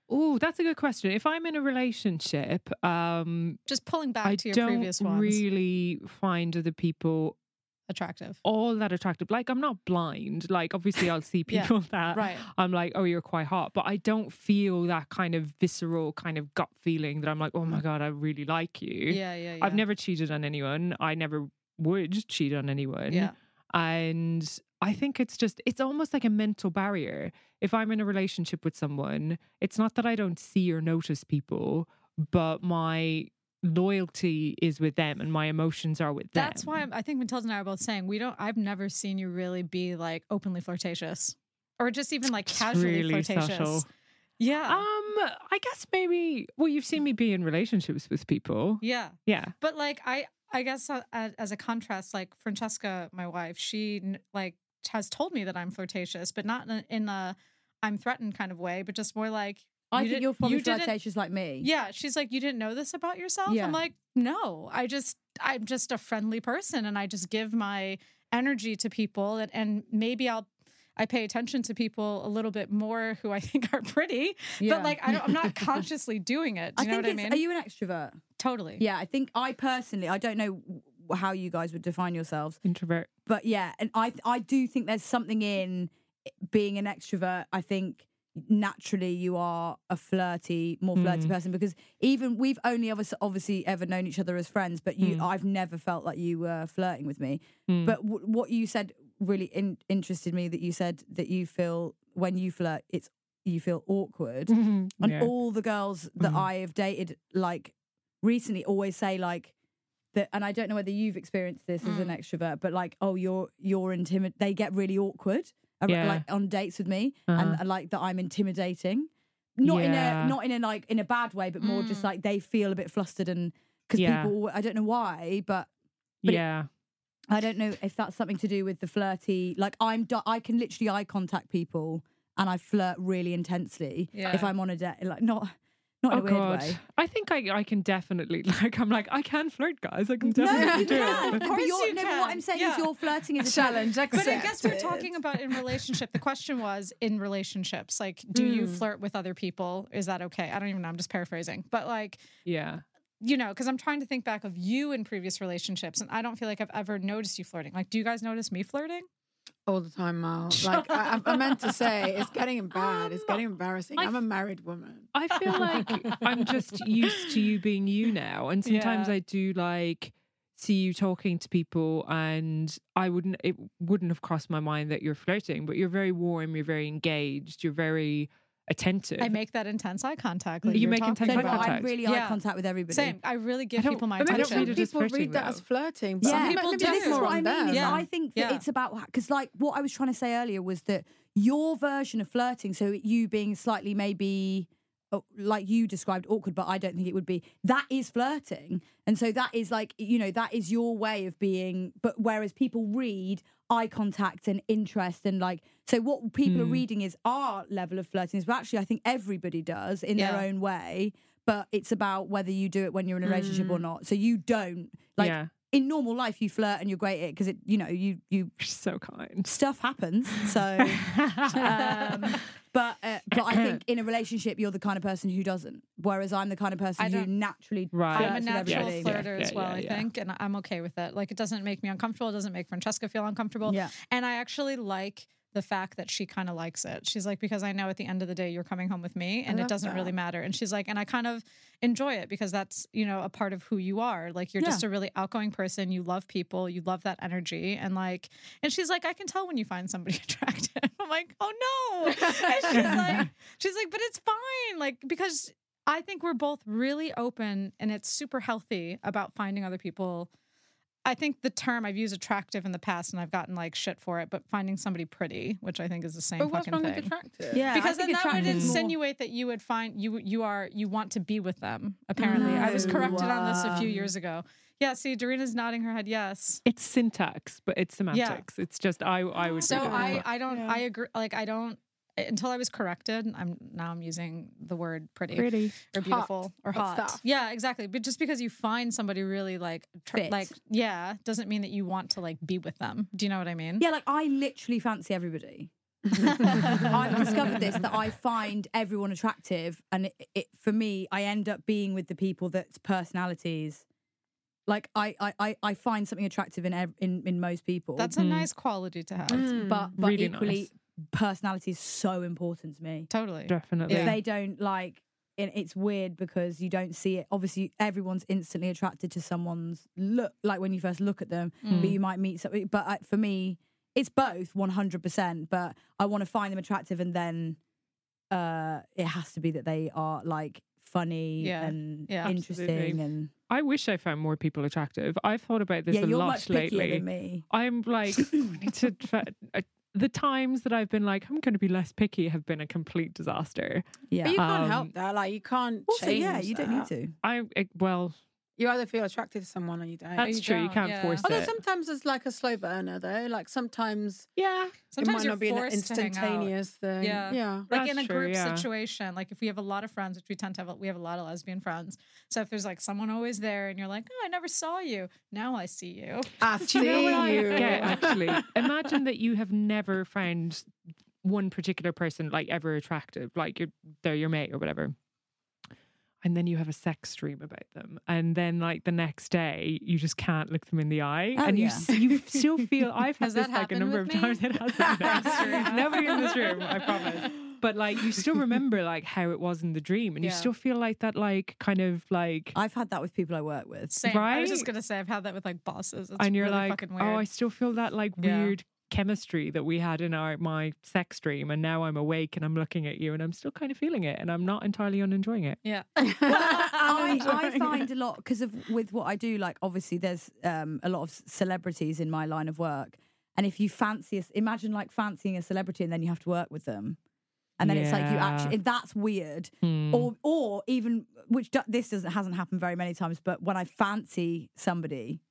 Oh, that's a good question. If I'm in a relationship, um, Just pulling back I to your don't previous ones. really find other people attractive. all that attractive. Like I'm not blind. Like obviously I'll see Yeah, people that Right. I'm like, oh, you're quite hot, but I don't feel that kind of visceral kind of gut feeling that I'm like, oh my god, I really like you. Yeah, yeah, yeah. I've never cheated on anyone. I never would cheat on anyone. Yeah. And I think it's just, it's almost like a mental barrier. If I'm in a relationship with someone, it's not that I don't see or notice people, but my loyalty is with them and my emotions are with them. That's why I'm, I think Matilda and I are both saying we don't. I've never seen you really be like openly flirtatious, or just even like casually really flirtatious. subtle. Yeah, Um, I guess maybe, well, you've seen me be in relationships with people. yeah. Yeah. But like I, I guess uh, as a contrast, like Francesca, my wife, she like has told me that I'm flirtatious, but not in a, in a I'm threatened kind of way, but just more like I you think did- you're probably you didn't- flirtatious like me. Yeah, she's like, you didn't know this about yourself. Yeah. I'm like, no, I just, I'm just a friendly person, and I just give my energy to people, and, and maybe I'll, I pay attention to people a little bit more who I think are pretty, Yeah. but like, I don't, I'm not consciously doing it. Do I know think what I mean? Are you an extrovert? totally. Yeah, I think I personally, I don't know how you guys would define yourselves, Introvert. but yeah, and I I do think there's something in being an extrovert. I think naturally you are a flirty, more flirty Mm. person because even we've only obviously, obviously ever known each other as friends, but you, Mm. I've never felt like you were flirting with me. Mm. But w- what you said really in- interested me that you said that you feel when you flirt, it's you feel awkward. And Yeah. all the girls that Mhm. I have dated, like recently, always say like that. And I don't know whether you've experienced this as an Mm. extrovert, but like, oh, you're you're intimid. They get really awkward, ar- Yeah. like on dates with me, Uh-huh. and, and like that I'm intimidating. Not Yeah. in a not in a like in a bad way, but more just Mm. like they feel a bit flustered and because Yeah. people. I don't know why, but but it- yeah. I don't know if that's something to do with the flirty. Like I'm, I can literally eye contact people and I flirt really intensely if I'm on a date. Like not, not in Oh a weird god, way. I think I I can definitely like I'm like I can flirt, guys. I can No, definitely you do can. it. Of course you no, but what. I'm saying Yeah. is you're flirting as a Challenge But I guess we're talking about in relationship. The question was in relationships, like, do you Mm. flirt with other people? Is that okay? I don't even know. I'm just paraphrasing. But like, Yeah. you know, because I'm trying to think back of you in previous relationships, and I don't feel like I've ever noticed you flirting. Like, do you guys notice me flirting? All the time, Mal. Like I, I meant to say, it's getting bad. It's getting embarrassing. I I'm a married woman. I feel like I'm just used to you being you now, and sometimes Yeah. I do like see you talking to people, and I wouldn't it wouldn't have crossed my mind that you're flirting, but you're very warm, you're very engaged, you're very attentive. I make that intense eye contact. Like You make talking intense eye about. I'm contact. really eye contact with everybody. Same. I really give don't- people my but maybe I don't Attention. think You're just people read that though. as flirting. But Some I people do. this this is is what I mean. Is Yeah. I think that Yeah. it's about because, like, what I was trying to say earlier was that your version of flirting, so you being slightly maybe uh, like you described awkward, but I don't think it would be. That is flirting, and so that is like you know that is your way of being. But whereas people read eye contact and interest and like so what people are Mm. reading is our level of flirting is but actually I think everybody does in their own way but it's about whether you do it when you're in a relationship or not. So you don't like yeah, in normal life you flirt and you're great at it because it you know you you so kind. stuff happens so um but uh, but i think in a relationship you're the kind of person who doesn't whereas i'm the kind of person who naturally Right. I'm a with natural everybody. Yeah, flirter as yeah, well, yeah, I think, and I'm okay with it. Like, it doesn't make me uncomfortable. It doesn't make Francesca feel uncomfortable. yeah And I actually like the fact that she kind of likes it. She's like, because I know at the end of the day you're coming home with me and it doesn't really matter. And she's like, and I kind of enjoy it because that's, you know, a part of who you are. Like you're Yeah. just a really outgoing person. You love people, you love that energy. And like, and she's like, I can tell when you find somebody attractive. I'm like, oh no. And she's like, she's like, but it's fine. Like, because I think we're both really open and it's super healthy about finding other people. I think the term I've used attractive in the past and I've gotten like shit for it, but finding somebody pretty, which I think is the same But what's fucking wrong thing. with attractive? yeah because think then that would attractive more- insinuate that you would find you you are you want to be with them. Apparently, I was No, corrected on this a few years ago. Yeah, see, Darina's nodding her head. Yes. It's syntax, but it's semantics. It's just I I would. So read it as I. I don't Yeah. I agree. Like I don't until I was corrected. I'm now I'm using the word pretty. pretty. or beautiful or hot hot. stuff. Yeah, exactly. But just because you find somebody really like tr- like yeah, doesn't mean that you want to like be with them. Do you know what I mean? yeah like i literally fancy everybody I've discovered this that I find everyone attractive, and it, it for me, I end up being with the people that's personalities. Like I, I, I- I find something attractive in ev- in in most people. That's a Mm. nice quality to have. Mm. but but Really equally, nice. Personality is so important to me. Totally. Definitely. If they don't like, it's weird because you don't see it. Obviously, everyone's instantly attracted to someone's look, like when you first look at them. Mm. But you might meet something. But I, for me, it's both one hundred percent. But I want to find them attractive, and then uh it has to be that they are like funny Yeah. and Yeah. interesting Absolutely. and I wish I found more people attractive. I've thought about this yeah, a you're lot much pickier lately. than me. I'm like, I need to. Try, uh, the times that I've been like, I'm going to be less picky have been a complete disaster. Yeah. But you can't Um, help that. Like you can't also, change. yeah, you don't need to. I, it, well, You either feel attracted to someone or you don't. that's you true. You don't, can't yeah. force Although it. sometimes it's like a slow burner though. Like sometimes, yeah. Sometimes it might you're not be an forced to hang out. instantaneous thing. Yeah. Yeah. like That's in a true, group yeah. situation like if we have a lot of friends which we tend to have we have a lot of lesbian friends so if there's like someone always there and you're like oh i never saw you now i see you I Do see you know what I get actually? Imagine that you have never found one particular person like ever attractive, like you're they're your mate or whatever. And then you have a sex dream about them, and then like the next day, you just can't look them in the eye, Oh, and you yeah. s- you still feel. I've had this like a number of me? times. It hasn't. That's true. no. Nobody in this room, I promise. But like, you still remember like how it was in the dream, and you still feel like that, like kind of like I've had that with people I work with. same i was just gonna say i've had that with like bosses it's and you're really like, fucking oh, weird oh, I still feel that like Yeah. weird chemistry that we had in our my sex dream, and now I'm awake and I'm looking at you, and I'm still kind of feeling it, and I'm not entirely unenjoying it. yeah I, I find it. a lot because of with what I do. Like, obviously, there's um, a lot of celebrities in my line of work, and if you fancy, a, imagine like fancying a celebrity, and then you have to work with them, and then it's like you actually that's weird. Hmm. Or, or even which do, this doesn't hasn't happened very many times, but when I fancy somebody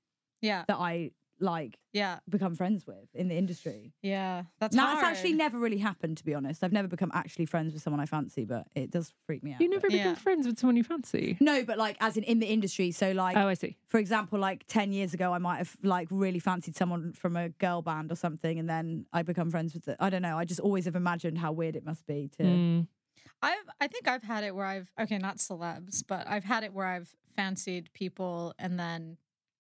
yeah that I like yeah become friends with in the industry. yeah that's Now, hard. it's actually never really happened, to be honest. I've never become actually friends with someone I fancy, but it does freak me out. you but- never become Yeah. friends with someone you fancy. No, but like as in in the industry. So like Oh, I see. for example, like 10 years ago, I might have like really fancied someone from a girl band or something, and then I become friends with it. I don't know. I just always have imagined how weird it must be to. Mm. I've I think I've had it where I've okay, not celebs, but I've had it where I've fancied people and then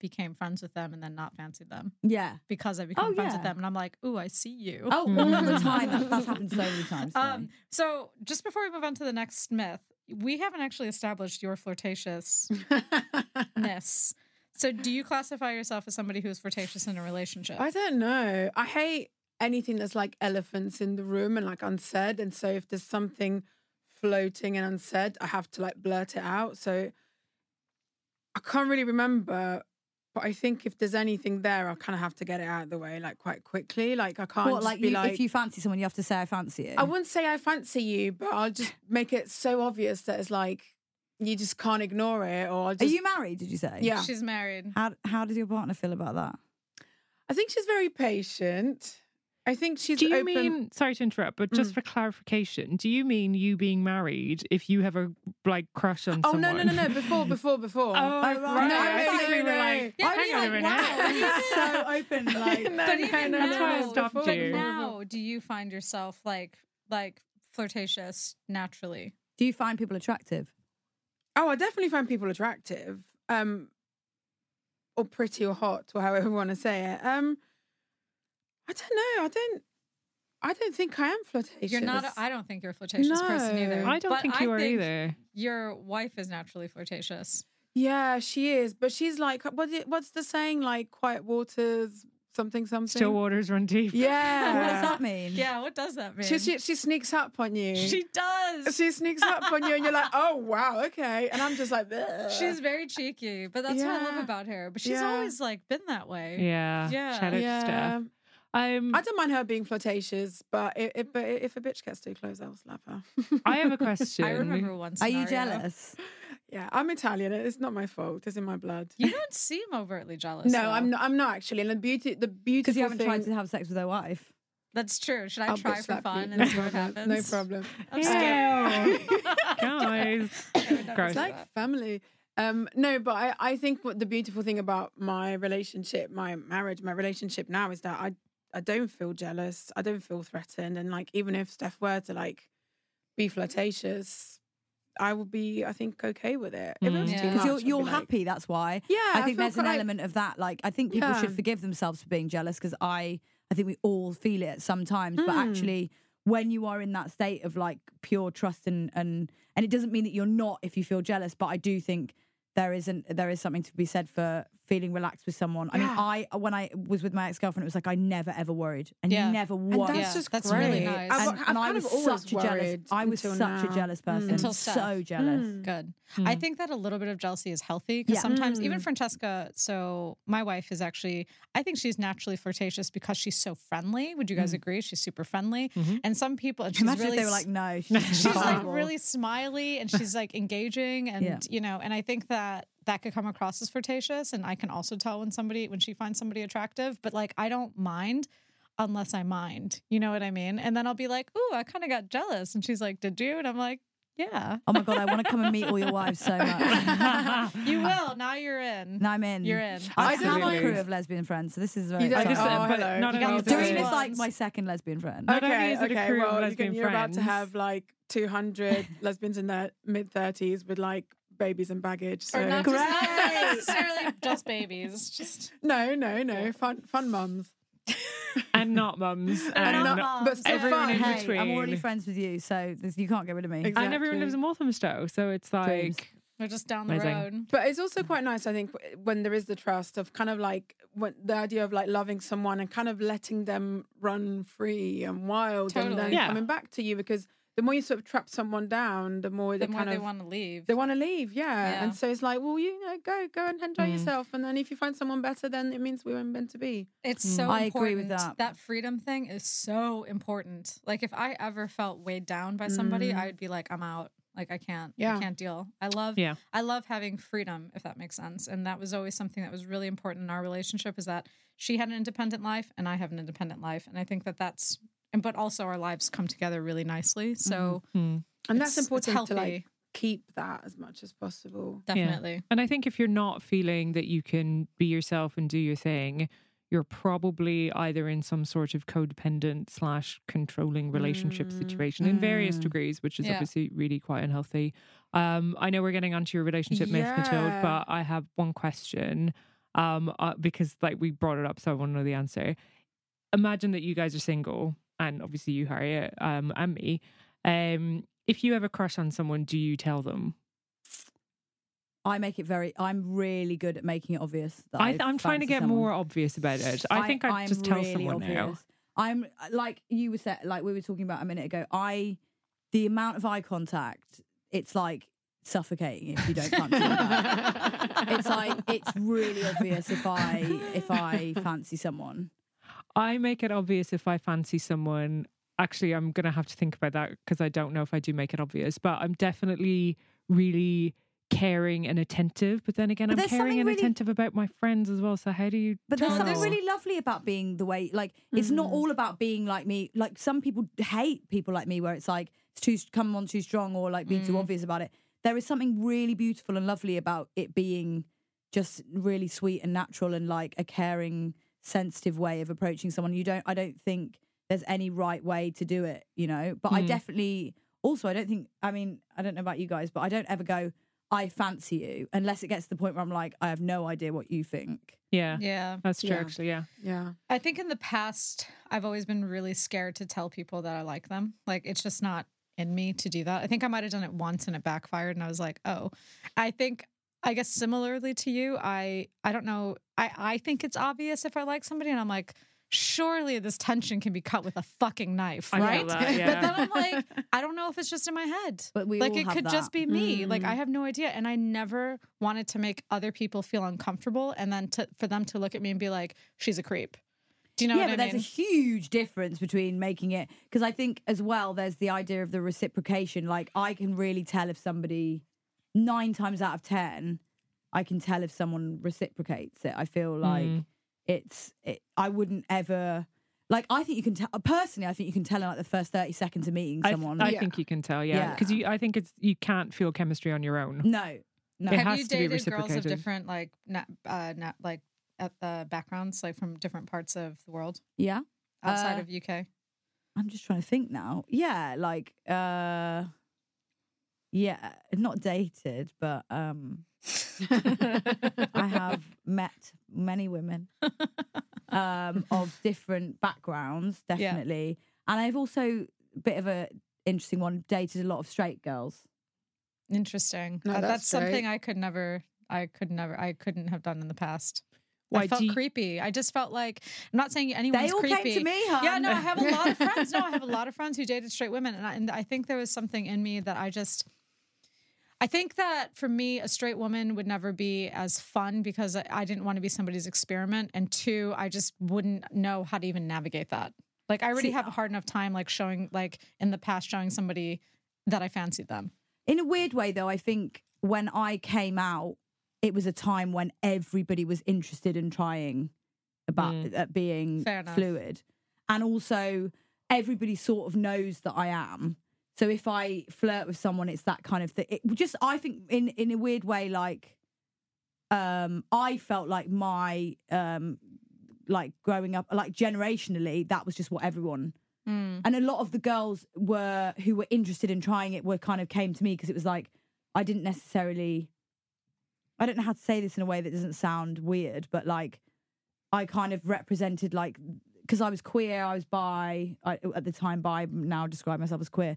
became friends with them and then not fancied them Yeah. because I became Oh, friends yeah. with them and I'm like, ooh, I see you. Oh, all the time. That, that's happened so many times. Um, so just before we move on to the next myth, we haven't actually established your flirtatiousness. So do you classify yourself as somebody who is flirtatious in a relationship? I don't know. I hate anything that's like elephants in the room and like unsaid. And so if there's something floating and unsaid, I have to like blurt it out. So I can't really remember, but I think if there's anything there, I kind of have to get it out of the way like quite quickly. Like I can't What, just like, be you, like, if you fancy someone, you have to say, I fancy you. I wouldn't say I fancy you, but I'll just make it so obvious that it's like you just can't ignore it. Or I'll Are you married, did you say? Yeah. She's married. How, how does your partner feel about that? I think she's very patient. I think she's Do you open. mean sorry to interrupt, but just Mm. for clarification, do you mean you being married if you have a like crush on Oh someone? no no no no! Before before before. Oh, right. right. No, I no, think we were no. like, Yeah, hang I on a minute. wow, He's so open. Like, No, but no, even no, now, no, That's why I stopped but now, do you find yourself like like flirtatious naturally? do you find people attractive? Oh, I definitely find people attractive, um, or pretty or hot, or however you want to say it. Um, I don't know. I don't. I don't think I am flirtatious. You're not. I don't think you're a flirtatious person either. I don't But think you are think either. Your wife is naturally flirtatious. Yeah, she is, but she's like, what? i- What's the saying? Like quiet waters, something something. Still waters run deep. Yeah. What does that mean? Yeah, what does that mean? She, she she sneaks up on you. She does. she sneaks up on you, and you're like, oh wow, okay. And I'm just like, "Ugh." She's very cheeky, but that's what I love Yeah. about her. But she's Yeah. always like been that way. Yeah. Yeah. Shout out to Steph. yeah. Um, I don't mind her being flirtatious, but if, if, but if a bitch gets too close, I'll slap her. I have a question. I remember one. Are you jealous? yeah, I'm Italian. It's not my fault. It's in my blood. You don't seem overtly jealous. no, though. I'm not. I'm not actually. And the beauty, the beauty, Because you haven't thing. tried to have sex with her wife. That's true. Should I I'll try for slap you. fun No and see what problem. happens? No problem. I'm scared. Guys. I would never Gross. It's like family. Um, no, but I, I think what the beautiful thing about my relationship, my marriage, my relationship now is that I I don't feel jealous. I don't feel threatened. And like, even if Steph were to like be flirtatious, I would be, I think, okay with it. If it was Mm. Yeah. much, Because you're, be you're like- happy, that's why. Yeah, I think feel there's an quite- element of that. Like, I think people should forgive themselves for being jealous because I, I think we all feel it at some times. But Mm. actually, when you are in that state of like pure trust and and and it doesn't mean that you're not if you feel jealous. But I do think there isn't there is something to be said for feeling relaxed with someone. I mean, Yeah. I when I was with my ex girlfriend, it was like I never ever worried and Yeah. never And worried. that's Yeah, just that's great. really nice. I've, and, I've and I kind was of always such a jealous. I was until such a jealous person. Until so jealous. Mm. Good. Mm. I think that a little bit of jealousy is healthy because Yeah. sometimes, even Mm. Francesca, so my wife is actually, I think she's naturally flirtatious because she's so friendly. Would you guys Mm. agree? She's super friendly. Mhm. And some people, and she's Imagine really if they were like, no, she's like really smiley and she's like engaging and Yeah. you know and i think that that could come across as flirtatious and i can also tell when somebody when she finds somebody attractive but like i don't mind unless i mind you know what i mean and then i'll be like ooh i kind of got jealous and she's like did you and i'm like yeah Oh my god, I want to come and meet all your wives so much. you will now you're in now I'm in. you're in I I have a crew of lesbian friends, so this is very You don't- I exciting. just, Oh, uh, but hello. not You got only your is three it- Darina is like my second lesbian friend. Not only is it a okay. crew of well, lesbian you're about to have like 200 lesbians in their mid 30s with like babies and baggage. So or not, just, not necessarily just babies just no, no, no, fun, fun mums. and not mums and, And not not- moms. but still everyone fun. in hey, between. I'm already friends with you, so this, you can't get rid of me. Exactly. and everyone lives in Walthamstow, so it's Dreams. like they're just down the Amazing. road But it's also quite nice, I think, when there is the trust of kind of like when the idea of like loving someone and kind of letting them run free and wild and then Yeah. coming back to you because the more you sort of trap someone down, the more they the more kind they want to leave they want to leave, yeah. Yeah. And so it's like, well, you know, go go and enjoy Mm. yourself, and then if you find someone better, then it means we weren't meant to be. It's Mm. so I important. agree with that. That freedom thing is so important. Like if I ever felt weighed down by somebody, Mm. I would be like, I'm out. Like I can't. Yeah. I can't deal. I love Yeah. I love having freedom, if that makes sense. And that was always something that was really important in our relationship is that she had an independent life and I have an independent life. And I think that that's and but also our lives come together really nicely. So hmm. And that's it's- it's important to like keep that as much as possible. definitely. And I think if you're not feeling that you can be yourself and do your thing, you're probably either in some sort of codependent slash controlling relationship Mm, situation in various mm. degrees, which is Yeah. obviously really quite unhealthy. Um, I know we're getting onto your relationship myth, Matilda, but I have one question. Um, uh, because like we brought it up, so I want to know the answer. Imagine that you guys are single, and obviously you, Harriet, um, and me. Um, if you a crush on someone, do you tell them? I make it very. I'm really good at making it obvious. That I, I th- I'm trying to get someone. more obvious about it. I, think I I'm just tell really someone now. I'm like you were said, like we were talking about a minute ago. I, the amount of eye contact, it's like suffocating if you don't fancy. It's like it's really obvious if I if I fancy someone. I make it obvious if I fancy someone. Actually, I'm going to have to think about that because I don't know if I do make it obvious, but I'm definitely really caring and attentive. But then again, But I'm caring and really- attentive about my friends as well. So how do you? But there's something really lovely about being the way, like, it's not Mm. all about being like me. Like, some people hate people like me where it's like, it's too, come on too strong or like being too Mm. obvious about it. There is something really beautiful and lovely about it being just really sweet and natural and like a caring, sensitive way of approaching someone. You don't, I don't think there's any right way to do it, you know? But I Mm. definitely, also, I don't think, I mean, I don't know about you guys, but I don't ever go, I fancy you unless it gets to the point where I'm like, I have no idea what you think. Yeah, Yeah. that's true. Yeah. Actually, yeah. Yeah. I think in the past, I've always been really scared to tell people that I like them. Like, it's just not in me to do that. I think I might have done it once and it backfired, and I was like, oh. I think, I guess similarly to you, I I don't know. I I think it's obvious if I like somebody, and I'm like, surely this tension can be cut with a fucking knife, right? that, but then I'm like, I don't know if it's just in my head. But we like it could that. just be me. Like Mm. I have no idea, and I never wanted to make other people feel uncomfortable, and then to for them to look at me and be like, "She's a creep." Do you know yeah, what but I there's a huge difference between making it because I think as well there's the idea of the reciprocation. Like I can really tell if somebody nine times out of ten, I can tell if someone reciprocates it. I feel like Mm. it's it, I wouldn't ever like I think you can tell personally. I think you can tell in like the first thirty seconds of meeting I, th- someone. I Yeah. think you can tell, yeah, Yeah. because you. I think it's you can't feel chemistry on your own. no, no. It have has you to be dated girls of different like na- uh, na- like uh, uh, backgrounds, like from different parts of the world? yeah, outside Uh, of UK? I'm just trying to think now. Yeah, like uh yeah, not dated, but um I have met many women um of different backgrounds, definitely. And I've also a bit of a interesting one, dated a lot of straight girls. Interesting. No, Uh, that's that's something. I could never. I could never. I couldn't have done in the past. Why I felt you- creepy. I just felt like I'm not saying anyone's They all creepy. came to me, hun. Yeah, no, I have a lot of friends. No, I have a lot of friends who dated straight women, and I, and I think there was something in me that I just. I think that for me, a straight woman would never be as fun because I, didn't want to be somebody's experiment, and two, I just wouldn't know how to even navigate that. Like I already See, have a hard enough time, like showing, like in the past, showing somebody that I fancied them. In a weird way, though, I think when I came out, it was a time when everybody was interested in trying about Mm. at being fluid, and also everybody sort of knows that I am. So if I flirt with someone, it's that kind of thing. It just I think in in a weird way, like um, I felt like my um, like growing up, like generationally, that was just what everyone Mm. and a lot of the girls were who were interested in trying it were kind of came to me because it was like I didn't necessarily I don't know how to say this in a way that doesn't sound weird, but like I kind of represented like because I was queer, I was bi I, at the time bi now describe myself as queer.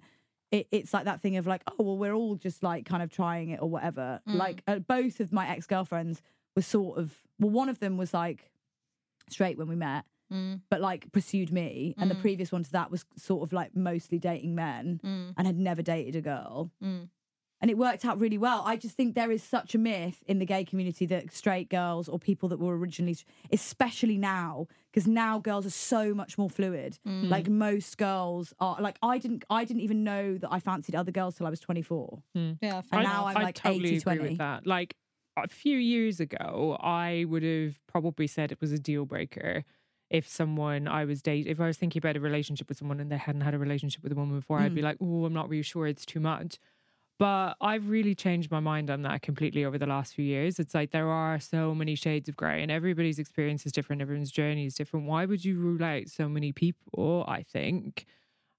It, it's like that thing of like oh well we're all just like kind of trying it or whatever. Mm. Like uh, both of my ex girlfriends were sort of well one of them was like straight when we met Mm. but like pursued me. And the Mm. previous one to that was sort of like mostly dating men Mm. and had never dated a girl. Mm. And it worked out really well. I just think there is such a myth in the gay community that straight girls or people that were originally, especially now, because now girls are so much more fluid. Mm. Like most girls are. Like I didn't, I didn't even know that I fancied other girls till I was twenty four. Yeah, And I, now. I'm I like totally 80, agree with that. Like a few years ago, I would have probably said it was a deal breaker if someone I was dating, if I was thinking about a relationship with someone and they hadn't had a relationship with a woman before, I'd Mm. be like, oh, I'm not really sure. It's too much. But I've really changed my mind on that completely over the last few years. It's like there are so many shades of grey and everybody's experience is different, everyone's journey is different. Why would you rule out so many people, I think,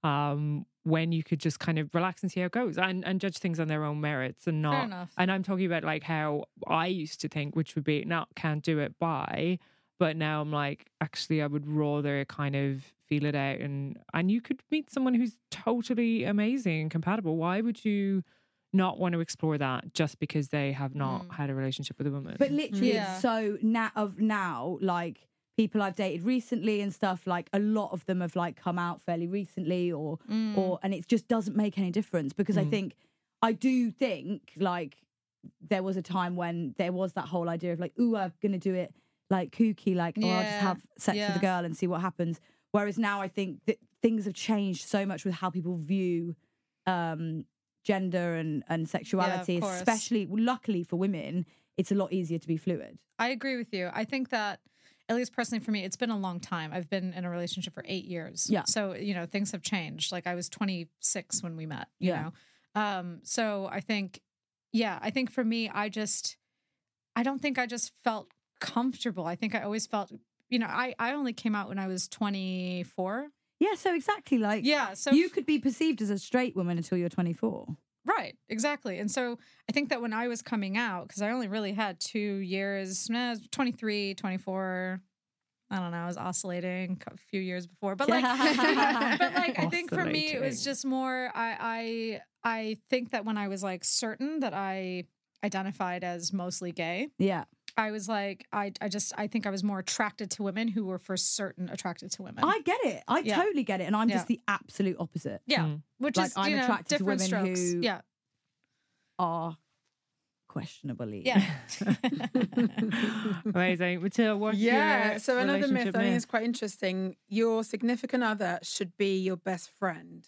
um, when you could just kind of relax and see how it goes and, and judge things on their own merits and not and I'm talking about like how I used to think, which would be not can't do it by, but now I'm like, actually, I would rather kind of feel it out and and you could meet someone who's totally amazing and compatible. Why would you not want to explore that just because they have not Mm. had a relationship with a woman? But literally, Yeah. it's so now of now, like people I've dated recently and stuff, like a lot of them have like come out fairly recently, or Mm. or and it just doesn't make any difference because I Mm. think I do think like there was a time when there was that whole idea of like, ooh, I'm gonna do it like kooky, like, or I'll just have sex with yeah. a girl and see what happens. Whereas now I think that things have changed so much with how people view um gender and and sexuality, course. especially luckily for women, it's a lot easier to be fluid. I agree with you. I think that, at least personally for me, it's been a long time. I've been in a relationship for eight years. Yeah. So, you know, things have changed. Like I was 26 when we met, you Yeah. know? Um, so I think, yeah, I think for me, I just, I don't think I just felt comfortable. I think I always felt, you know, I, I only came out when I was 24. Yeah, so exactly like Yeah. So you could be perceived as a straight woman until you're 24. Right, exactly. And so I think that when I was coming out, because I only really had two years, eh, 23, 24, I don't know, I was oscillating a few years before. But like, but like, I think for me, it was just more, I, I, I think that when I was like certain that I identified as mostly gay, Yeah. I was like, I, I just, I think I was more attracted to women who were for certain attracted to women. I get it. I Yeah. totally get it. And I'm just the absolute opposite. yeah, Mm. which Like, is, I'm you know, attracted to different women strokes. who- Yeah, Are questionably. yeah. Amazing. Matilda, what's yeah. So another myth relationship I think is quite interesting. Your significant other should be your best friend.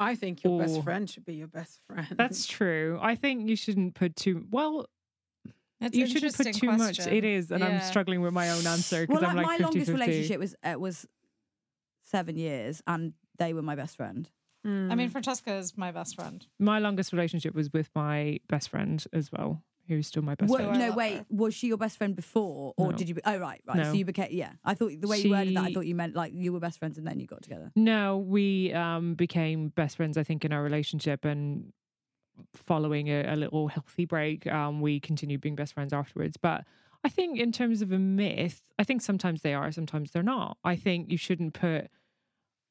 I think your Ooh. best friend should be your best friend. That's true. I think you shouldn't put too well. It's you shouldn't put interesting too much. It is, and I'm struggling with my own answer because Well, I'm like, like my 50 longest 50. relationship was uh, was seven years, and they were my best friend. Mm. I mean, Francesca is my best friend. My longest relationship was with my best friend as well. who's still my best Wa- Who I friend. no, love wait. her. Was she your best friend before, or No. did you? Be, oh, right, right. No. So you became. Yeah, I thought the way you worded that, I thought you meant like you were best friends and then you got together. No, we um, became best friends, I think, in our relationship. And following a, a little healthy break, um, we continue being best friends afterwards. But I think, in terms of a myth, I think sometimes they are, sometimes they're not. I think you shouldn't put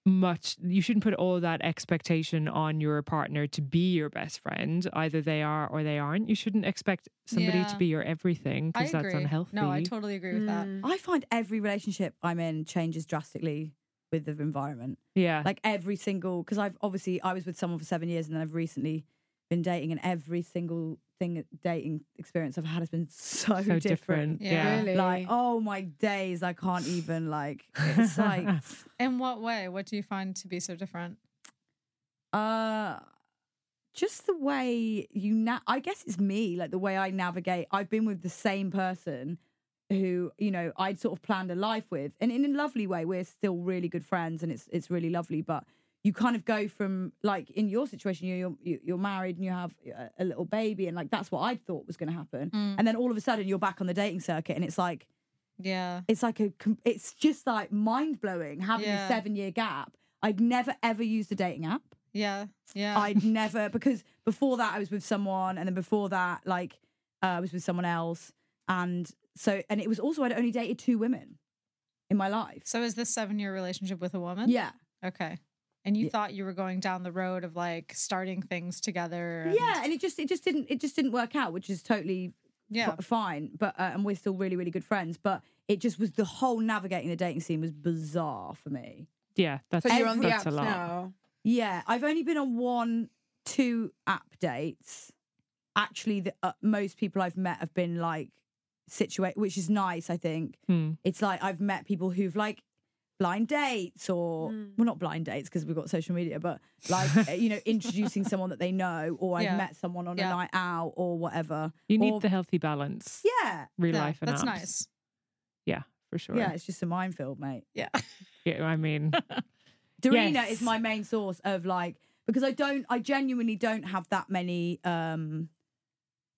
much, you shouldn't put all that expectation on your partner to be your best friend. Either they are or they aren't. You shouldn't expect somebody Yeah. to be your everything because that's unhealthy. No, I totally agree with that. Mm. I find every relationship I'm in changes drastically with the environment. yeah. Like every single, because I've obviously I was with someone for seven years and then I've recently been dating, and every single thing dating experience I've had has been so, so different. different. Yeah. Yeah. Really? Like, oh my days, I can't even like. It's like, In what way? What do you find to be so different? uh, just the way you na- I guess it's me, like the way I navigate. I've been with the same person who, you know, I'd sort of planned a life with, and in a lovely way. We're still really good friends, and it's it's really lovely. But you kind of go from like in your situation, you're you're, you're married and you have a, little baby, and like that's what I thought was going to happen, Mm. and then all of a sudden you're back on the dating circuit, and it's like Yeah. it's like a it's just like mind blowing having Yeah. a seven year gap. I'd never ever used a dating app. Yeah. Yeah. I'd never because before that I was with someone, and then before that, like uh, I was with someone else, and so and it was also I'd only dated two women in my life. so is this seven year relationship with a woman? Yeah, Okay. And you Yeah. thought you were going down the road of like starting things together. And, yeah, and it just it just didn't it just didn't work out, which is totally Yeah. f- fine. But uh, and we're still really really good friends. But it just was the whole navigating the dating scene was bizarre for me. Yeah. That's, So you're on the that's a apps lot. now. Yeah, I've only been on one, two app dates. Actually, the, uh, most people I've met have been like situate, which is nice. I think Hmm. it's like I've met people who've like blind dates or Mm. well, not blind dates because we've got social media, but like uh, you know, introducing someone that they know, or I've Yeah. met someone on Yeah. a night out or whatever. You need Or- the healthy balance. Yeah, Real Yeah, life and That's apps. nice. Yeah, for sure. yeah, it's just a minefield, mate. Yeah. Yeah, I mean, Darina Yes. is my main source of like because I don't I genuinely don't have that many um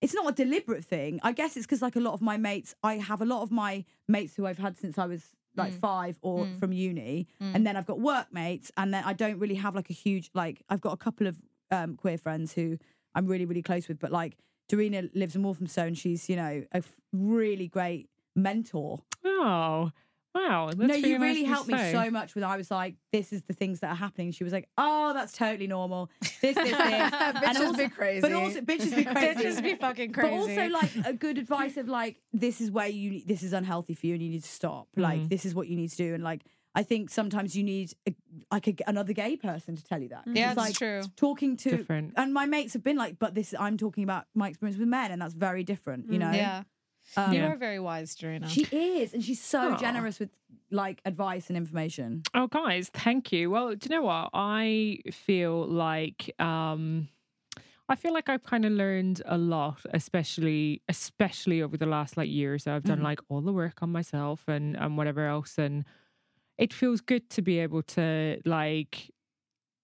it's not a deliberate thing. I guess it's because like a lot of my mates I have a lot of my mates who I've had since I was like Mm. five or Mm. from uni Mm. and then I've got workmates, and then I don't really have like a huge like I've got a couple of um queer friends who I'm really really close with but like Darina lives in Walthamstow and she's you know a f- really great mentor oh, wow. That's no, you really to helped me say. so much when I was like, this is the things that are happening. She was like, oh, that's totally normal. This, this, this. Bitches also- be crazy. But also, bitches be crazy. Bitches be fucking crazy. But also, like, a good advice of like, this is where you, this is unhealthy for you and you need to stop. Like, Mhm. this is what you need to do. And like, I think sometimes you need a, like a, another gay person to tell you that. yeah, it's it's like true. talking to, Different. and my mates have been like, but this, I'm talking about my experience with men, and that's very different, you Mm. know? Yeah. Um, You Yeah. are very wise, Darina. She is, and she's so Aw. generous with like advice and information. Oh, guys, thank you. Well, do you know what? I feel like um, I feel like I've kind of learned a lot, especially especially over the last like year or so. I've done Mhm. like all the work on myself and and whatever else, and it feels good to be able to like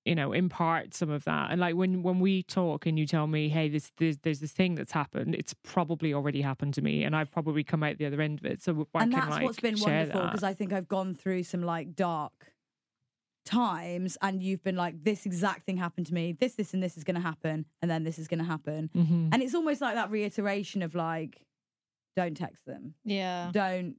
you know impart some of that and like when when we talk and you tell me hey this there's, there's this thing that's happened it's probably already happened to me and i've probably come out the other end of it so I and can, that's like, what's been share wonderful that. because I think I've gone through some like dark times, and you've been like, this exact thing happened to me. This, this, and this is going to happen, and then this is going to happen, Mhm. and it's almost like that reiteration of like, don't text them, yeah. don't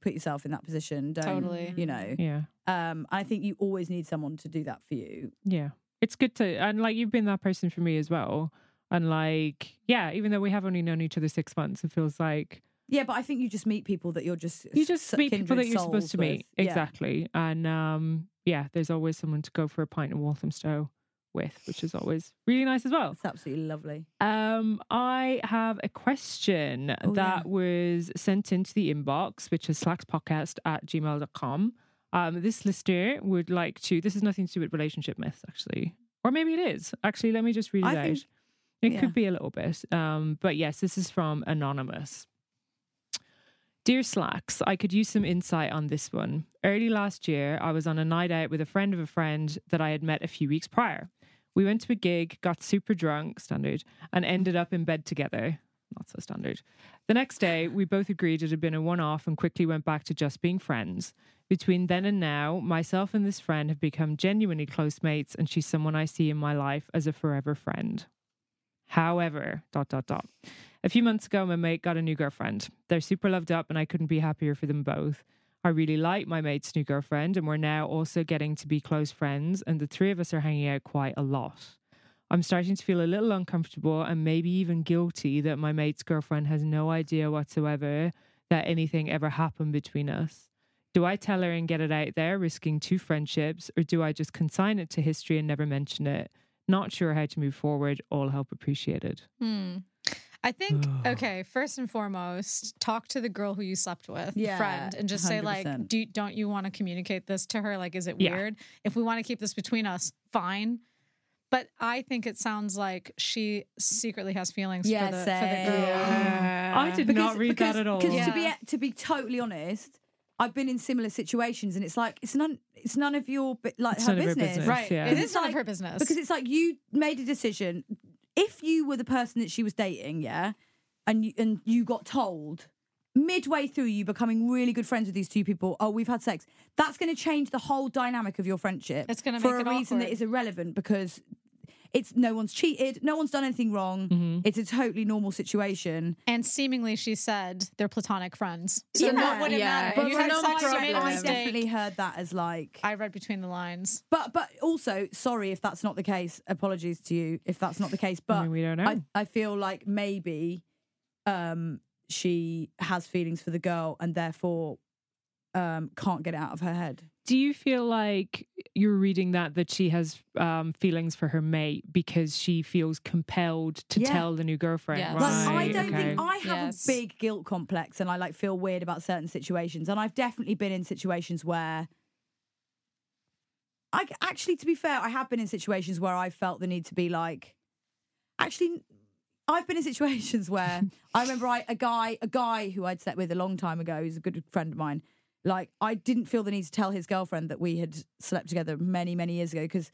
put yourself in that position, don't, Totally. you know. yeah Um, I think you always need someone to do that for you. Yeah. It's good to and like you've been that person for me as well. And like, yeah, even though we have only known each other six months, it feels like Yeah, but I think you just meet people that you're just you just meet people that you're supposed souls to meet. with. Yeah. Exactly. And um yeah, there's always someone to go for a pint in Walthamstow with, which is always really nice as well. It's absolutely lovely. Um, I have a question Oh, that was sent into the inbox, which is slackspodcast at gmail.com. Um, this listener would like to, this is nothing to do with relationship myths, actually. Or maybe it is. Actually, let me just read it I out. think- it yeah. could be a little bit. Um, but yes, this is from Anonymous. Dear Slacks, I could use some insight on this one. Early last year, I was on a night out with a friend of a friend that I had met a few weeks prior. We went to a gig, got super drunk, standard, and ended up in bed together. not so standard. The next day, we both agreed it had been a one off and quickly went back to just being friends. Between then and now, myself and this friend have become genuinely close mates, and she's someone I see in my life as a forever friend. However, dot dot dot. A few months ago, my mate got a new girlfriend. They're super loved up, and I couldn't be happier for them both. I really like my mate's new girlfriend, and we're now also getting to be close friends, and the three of us are hanging out quite a lot. I'm starting to feel a little uncomfortable and maybe even guilty that my mate's girlfriend has no idea whatsoever that anything ever happened between us. Do I tell her and get it out there, risking two friendships, or do I just consign it to history and never mention it? Not sure how to move forward. All help appreciated. Hmm. I think okay. First and foremost, talk to the girl who you slept with, the Yeah, friend, and just say like, 100%. do you- don't you want to communicate this to her? Like, is it Yeah. weird? If we want to keep this between us, fine. But I think it sounds like she secretly has feelings Yeah, for the for the girl. I did not read that at all. Because to be to be totally honest, I've been in similar situations, and it's like it's none it's none of your like It's her none of her business, business, Right. yeah. It Because is it's none like- of her business. Because it's like you made a decision. If you were the person that she was dating, yeah, and you, and you got told midway through you becoming really good friends with these two people, oh, we've had sex. That's going to change the whole dynamic of your friendship. It's gonna for make a reason that awkward. is irrelevant because it's no one's cheated, no one's done anything wrong. Mm-hmm. It's a totally normal situation. and seemingly she said they're platonic friends. So Yeah. what would it Yeah. But you for had no sex, you made a problem. I definitely heard that as like. I read between the lines. But but also, sorry if that's not the case. Apologies to you if that's not the case. But I mean, we don't know. I, I feel like maybe um she has feelings for the girl and therefore um can't get it out of her head. Do you feel like you're reading that that she has um, feelings for her mate because she feels compelled to Yeah. tell the new girlfriend? Yes. Right. Like I don't okay. think I have Yes. a big guilt complex and I like feel weird about certain situations. And I've definitely been in situations where I actually to be fair, I have been in situations where I felt the need to be like actually I've been in situations where I remember I, a guy a guy who I'd slept with a long time ago, who's a good friend of mine. Like I didn't feel the need to tell his girlfriend that we had slept together many many years ago because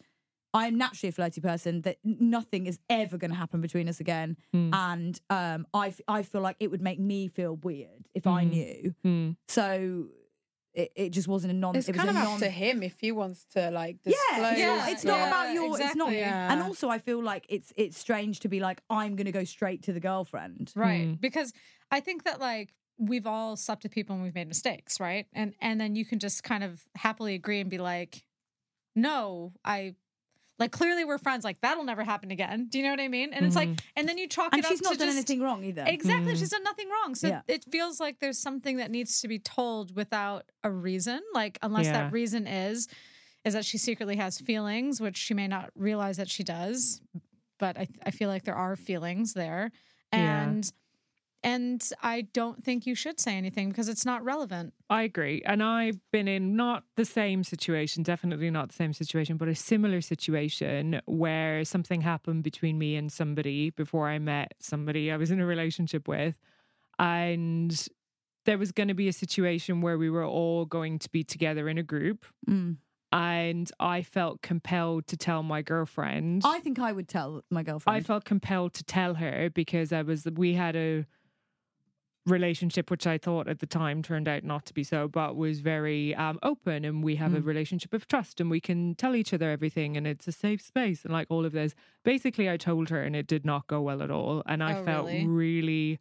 I'm naturally a flirty person. That nothing is ever going to happen between us again, Hmm. and um, I f- I feel like it would make me feel weird if I Mhm. knew. Hmm. So it, it just wasn't a non. It's it was kind a of non- up to him if he wants to like Yeah, disclose. yeah, it's not yeah, about your. It's not. exactly. And also, I feel like it's it's strange to be like I'm going to go straight to the girlfriend. Right. Mm. Because I think that like we've all slept with people and we've made mistakes, right? And and then you can just kind of happily agree and be like, no, I like clearly we're friends. Like that'll never happen again. Do you know what I mean? And it's like, and then you chalk And it up. And she's not to done just, anything wrong either. Exactly. Mm. She's done nothing wrong. So Yeah. it feels like there's something that needs to be told without a reason. Like unless Yeah. that reason is is that she secretly has feelings, which she may not realize that she does. But I I feel like there are feelings there. Yeah. And and I don't think you should say anything because it's not relevant. I agree. And I've been in not the same situation, definitely not the same situation, but a similar situation where something happened between me and somebody before I met somebody I was in a relationship with. And there was going to be a situation where we were all going to be together in a group. Mm. And I felt compelled to tell my girlfriend. I think I would tell my girlfriend. I felt compelled to tell her because I was we had a relationship which I thought at the time turned out not to be so, but was very um, open and we have a Mm. relationship of trust and we can tell each other everything and it's a safe space and like all of this. Basically I told her and it did not go well at all. And I Oh, felt really? really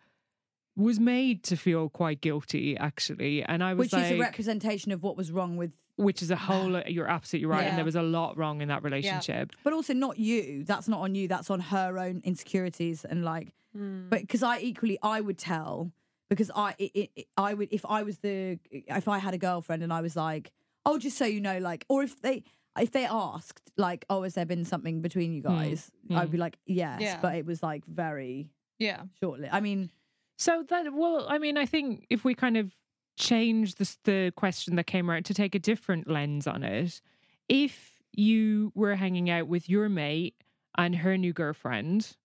was made to feel quite guilty actually. And I was which like is a representation of what was wrong with, which is a whole you're absolutely right. And there was a lot wrong in that relationship. but also not you. That's not on you. That's on her own insecurities and like. Mm. But because I equally, I would tell because I, it, it, I would if I was the if I had a girlfriend and I was like, oh, just so you know, like, or if they if they asked like, oh, has there been something between you hmm. guys? Hmm. I'd be like, yes, Yeah. but it was like very Yeah. shortly. I mean, So that well, I mean, I think if we kind of change the the question that came around to take a different lens on it, if you were hanging out with your mate and her new girlfriend,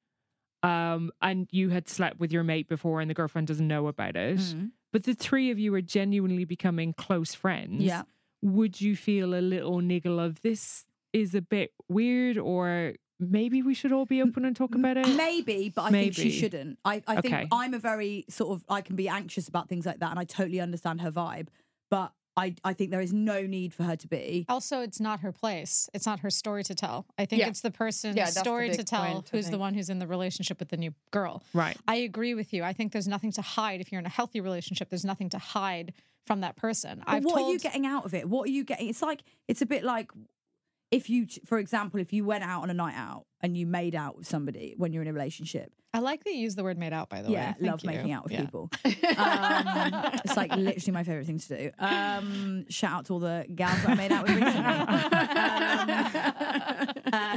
um, and you had slept with your mate before and the girlfriend doesn't know about it, mm, but the three of you are genuinely becoming close friends, yeah. would you feel a little niggle of this is a bit weird or maybe we should all be open and talk about it. Maybe, but I think she shouldn't. I, I think I'm a very sort of I can be anxious about things like that, and I totally understand her vibe. But I I think there is no need for her to be. Also, it's not her place. It's not her story to tell. I think Yeah. it's the person's Yeah, that's the story to tell point, who's the one who's in the relationship with the new girl. Right. I agree with you. I think there's nothing to hide. If you're in a healthy relationship, there's nothing to hide from that person. But I've what told, are you getting out of it? What are you getting? It's like it's a bit like if you, for example, if you went out on a night out and you made out with somebody when you're in a relationship. I like that you use the word made out, by the way. yeah, love you. making out with Yeah. people. Um, it's like literally my favorite thing to do. Um, shout out to all the gals that I made out with recently. Um, uh,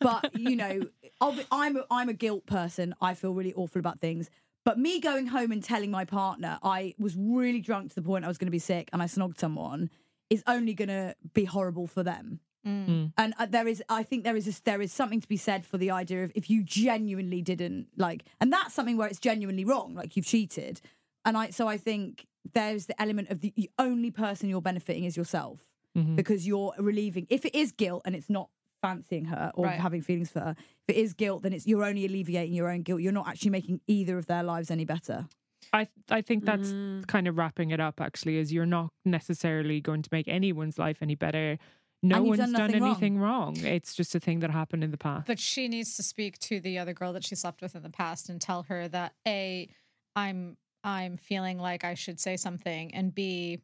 but you know, ob- I'm a, I'm a guilt person. I feel really awful about things. But me going home and telling my partner I was really drunk to the point I was going to be sick and I snogged someone is only going to be horrible for them. Mm. And uh, there is, I think there is, a, there is something to be said for the idea of if you genuinely didn't like, and that's something where it's genuinely wrong, like you've cheated. And I, so I think there's the element of the, the only person you're benefiting is yourself Mhm. because you're relieving. If it is guilt and it's not fancying her or Right. having feelings for her, if it is guilt, then it's you're only alleviating your own guilt. You're not actually making either of their lives any better. I I think that's Mm. kind of wrapping it up. Actually, is you're not necessarily going to make anyone's life any better. No And one's done done, nothing wrong. anything wrong. It's just a thing that happened in the past. But she needs to speak to the other girl that she slept with in the past and tell her that A, I'm I'm feeling like I should say something, and B,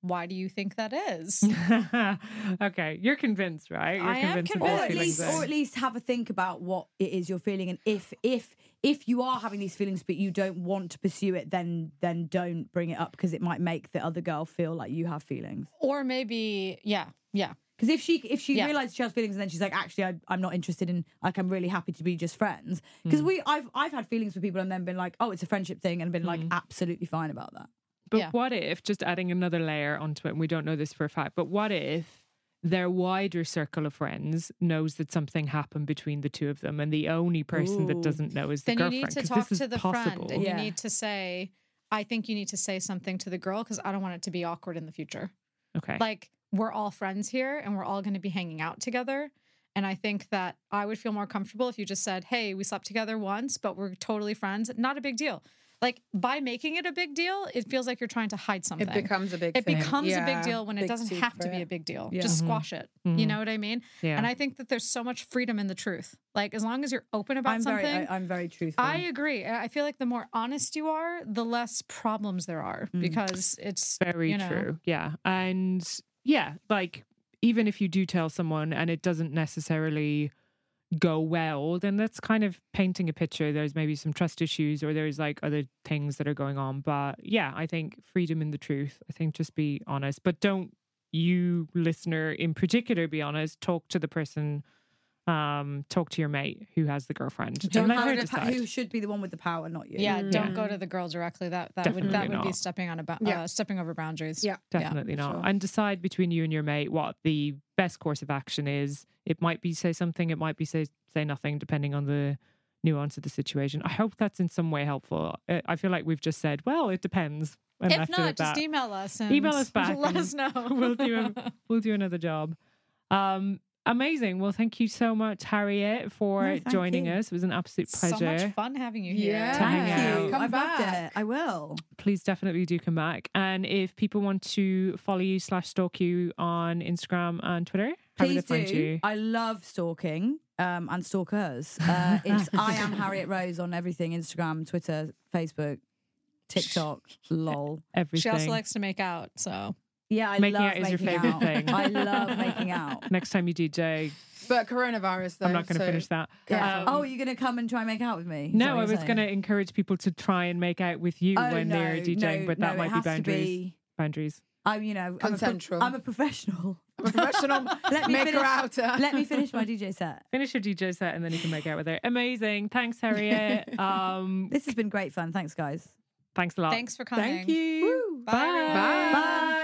why do you think that is? okay, you're convinced, right? You're I am convinced or at least or at least have a think about what it is you're feeling and if if if you are having these feelings but you don't want to pursue it then then don't bring it up because it might make the other girl feel like you have feelings or maybe, yeah, yeah. because if she if she Yeah. realizes she has feelings and then she's like actually I, i'm not interested in like i'm really happy to be just friends because Hmm. we i've i've had feelings for people and then been like oh it's a friendship thing and been like Hmm. absolutely fine about that But Yeah. what if, just adding another layer onto it, and we don't know this for a fact, but what if their wider circle of friends knows that something happened between the two of them and the only person that doesn't know is the Then you girlfriend? need to 'Cause talk this is to the possible. friend and Yeah. you need to say, I think you need to say something to the girl because I don't want it to be awkward in the future. Okay. Like, we're all friends here and we're all going to be hanging out together. And I think that I would feel more comfortable if you just said, Hey, we slept together once, but we're totally friends. Not a big deal. Like, by making it a big deal, it feels like you're trying to hide something. It becomes a big It thing. becomes a big deal when it doesn't have to be a big deal. Yeah. Just Mhm. squash it. You Mhm. know what I mean? yeah. And I think that there's so much freedom in the truth. Like as long as you're open about i'm something, very I, i'm very truthful I agree. I I feel like the more honest you are, the less problems there are Mm. because it's Very you know, true. Yeah. And yeah, like even if you do tell someone and it doesn't necessarily go well, then that's kind of painting a picture. There's maybe some trust issues or there's like other things that are going on. But yeah, I think freedom in the truth. I think just be honest. But don't you, listener in particular, be honest. Talk to the person. Um, talk to your mate who has the girlfriend. Don't let have her the pa- decide. who should be the one with the power not you Yeah, Mm. don't Yeah. go to the girl directly. That that would that Definitely would be stepping on a ba- Yeah. uh, stepping over boundaries. Yeah. Definitely not. sure. And decide between you and your mate what the best course of action is. It might be say something, it might be say say nothing, depending on the nuance of the situation. I hope that's in some way helpful. I feel like we've just said, well, it depends. And If not, just that. email us and Email us back Let us know. we'll do we'll do another job. Um, amazing. Well, thank you so much, Harriet, for No, joining you. us. It was an absolute pleasure. so much fun having you here. Yeah. To hang Thank out. you. Come I've loved back. it. I will. please definitely do come back. And if people want to follow you slash stalk you on Instagram and Twitter, how do they Please find do. you? I love stalking um, and stalkers. Uh, it's I am Harriet Rose on everything: Instagram, Twitter, Facebook, TikTok. lol. Everything. She also likes to make out, so Yeah, I Making love out is your favourite out. thing. I love making out. Next time you DJ, But coronavirus, though. I'm not going to so- finish that. Yeah. Um, oh, you're gonna come and try and make out with me? Is no, I was going to encourage people to try and make out with you Oh, when no, they're DJing, no, but that no, might it be has to boundaries. be- Boundaries. I'm, you know, I'm a, pro- I'm a professional. I'm a professional Let me maker finish. outer. Let me finish my DJ set. Finish your DJ set and then you can make out with her. Amazing. Thanks, Harriet. um, This has been great fun. Thanks, guys. thanks a lot. thanks for coming. Thank you. Bye. Bye. Bye. Bye.